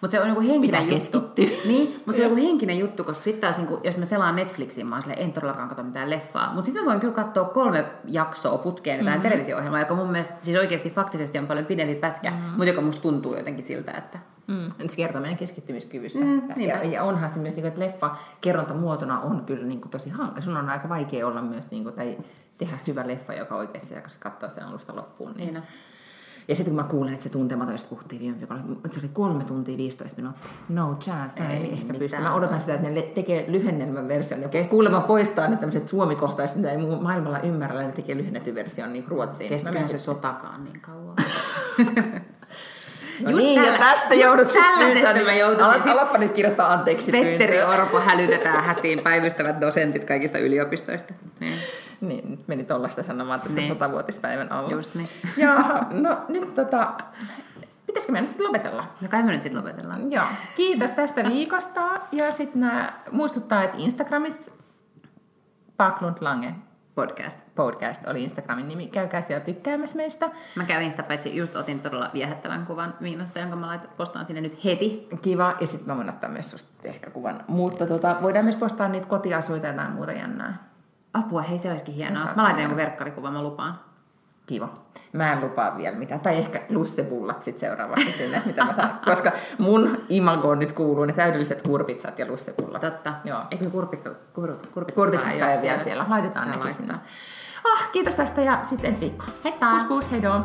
Mutta se on joku henkinen Pitää juttu. keskittyä. *laughs* Niin, mutta se on joku henkinen juttu, koska sitten taas, niin jos mä selaan Netflixiin, mä oon silleen, en todellakaan katso mitään leffaa. Mutta sitten mä voin kyllä katsoa kolme jaksoa putkeen jotain mm. televisio-ohjelmaa, joka mun mielestä siis oikeasti faktisesti on paljon pidempi pätkä, mm. mutta joka musta tuntuu jotenkin siltä, että Mm. Se kertoo meidän keskittymiskyvystä. Mm, ja, niinpä. ja, onhan se myös, niin kuin, että leffa kerrontamuotona on kyllä niin kuin, tosi hankala. Sun on aika vaikea olla myös, niin kuin, tai tehdä hyvä leffa, joka oikeasti jaksaa katsoa sen alusta loppuun. Niin. niin. Ja sitten kun mä kuulen, että se tuntematon, josta puhuttiin viime viikolla, että se oli kolme tuntia 15 minuuttia. No chance, mä Ei en ehkä pysty. Mä odotan sitä, että ne tekee lyhennelmän version. Ja kuulemma poistaa ne tämmöiset suomikohtaiset, mitä ei maailmalla ymmärrä, ne tekee lyhennetty version niin ruotsiin. Mietin, se sotakaan niin kauan. *laughs* No Just niin, tällä- ja tästä just joudut tällaisesta mä joutuisin alat- Alappa nyt kirjoittaa anteeksi Petteri pyyntöä. Orpo hälytetään hätiin päivystävät dosentit kaikista yliopistoista. Niin. *laughs* Niin, nyt meni tollaista sanomaan tässä Niin. satavuotispäivän alla. Just niin. *laughs* Jaha, no nyt tota, pitäisikö meidän nyt sitten lopetella? No kai me nyt sitten lopetellaan. Joo, kiitos tästä viikosta. Ja sitten nämä muistuttaa, että Instagramissa Paklund Lange Podcast. podcast oli Instagramin nimi. Käykää siellä tykkäämässä meistä. Mä kävin sitä paitsi just otin todella viehättävän kuvan Miinasta, jonka mä laitan, postaan sinne nyt heti. Kiva. Ja sitten mä voin ottaa myös susta ehkä kuvan. Mutta tota, voidaan myös postaa niitä kotiasuita ja jotain muuta jännää. Apua, hei se olisikin hienoa. olisi Mä laitan jonkun verkkarikuvan, mä lupaan. Kiva. Mä en lupaa vielä mitään. Tai ehkä lussebullat sitten seuraavaksi sinne, mitä mä saan. *laughs* Koska mun imagoon nyt kuuluu ne täydelliset kurpitsat ja lussebullat. Totta. Joo. Eikö kurpikka, kur, kurpitsa Kurpitsat ei ole vielä siellä. Laitetaan nekin sinne. Ah, kiitos tästä ja sitten ensi viikko. Heippa! Pus pus, heidoo.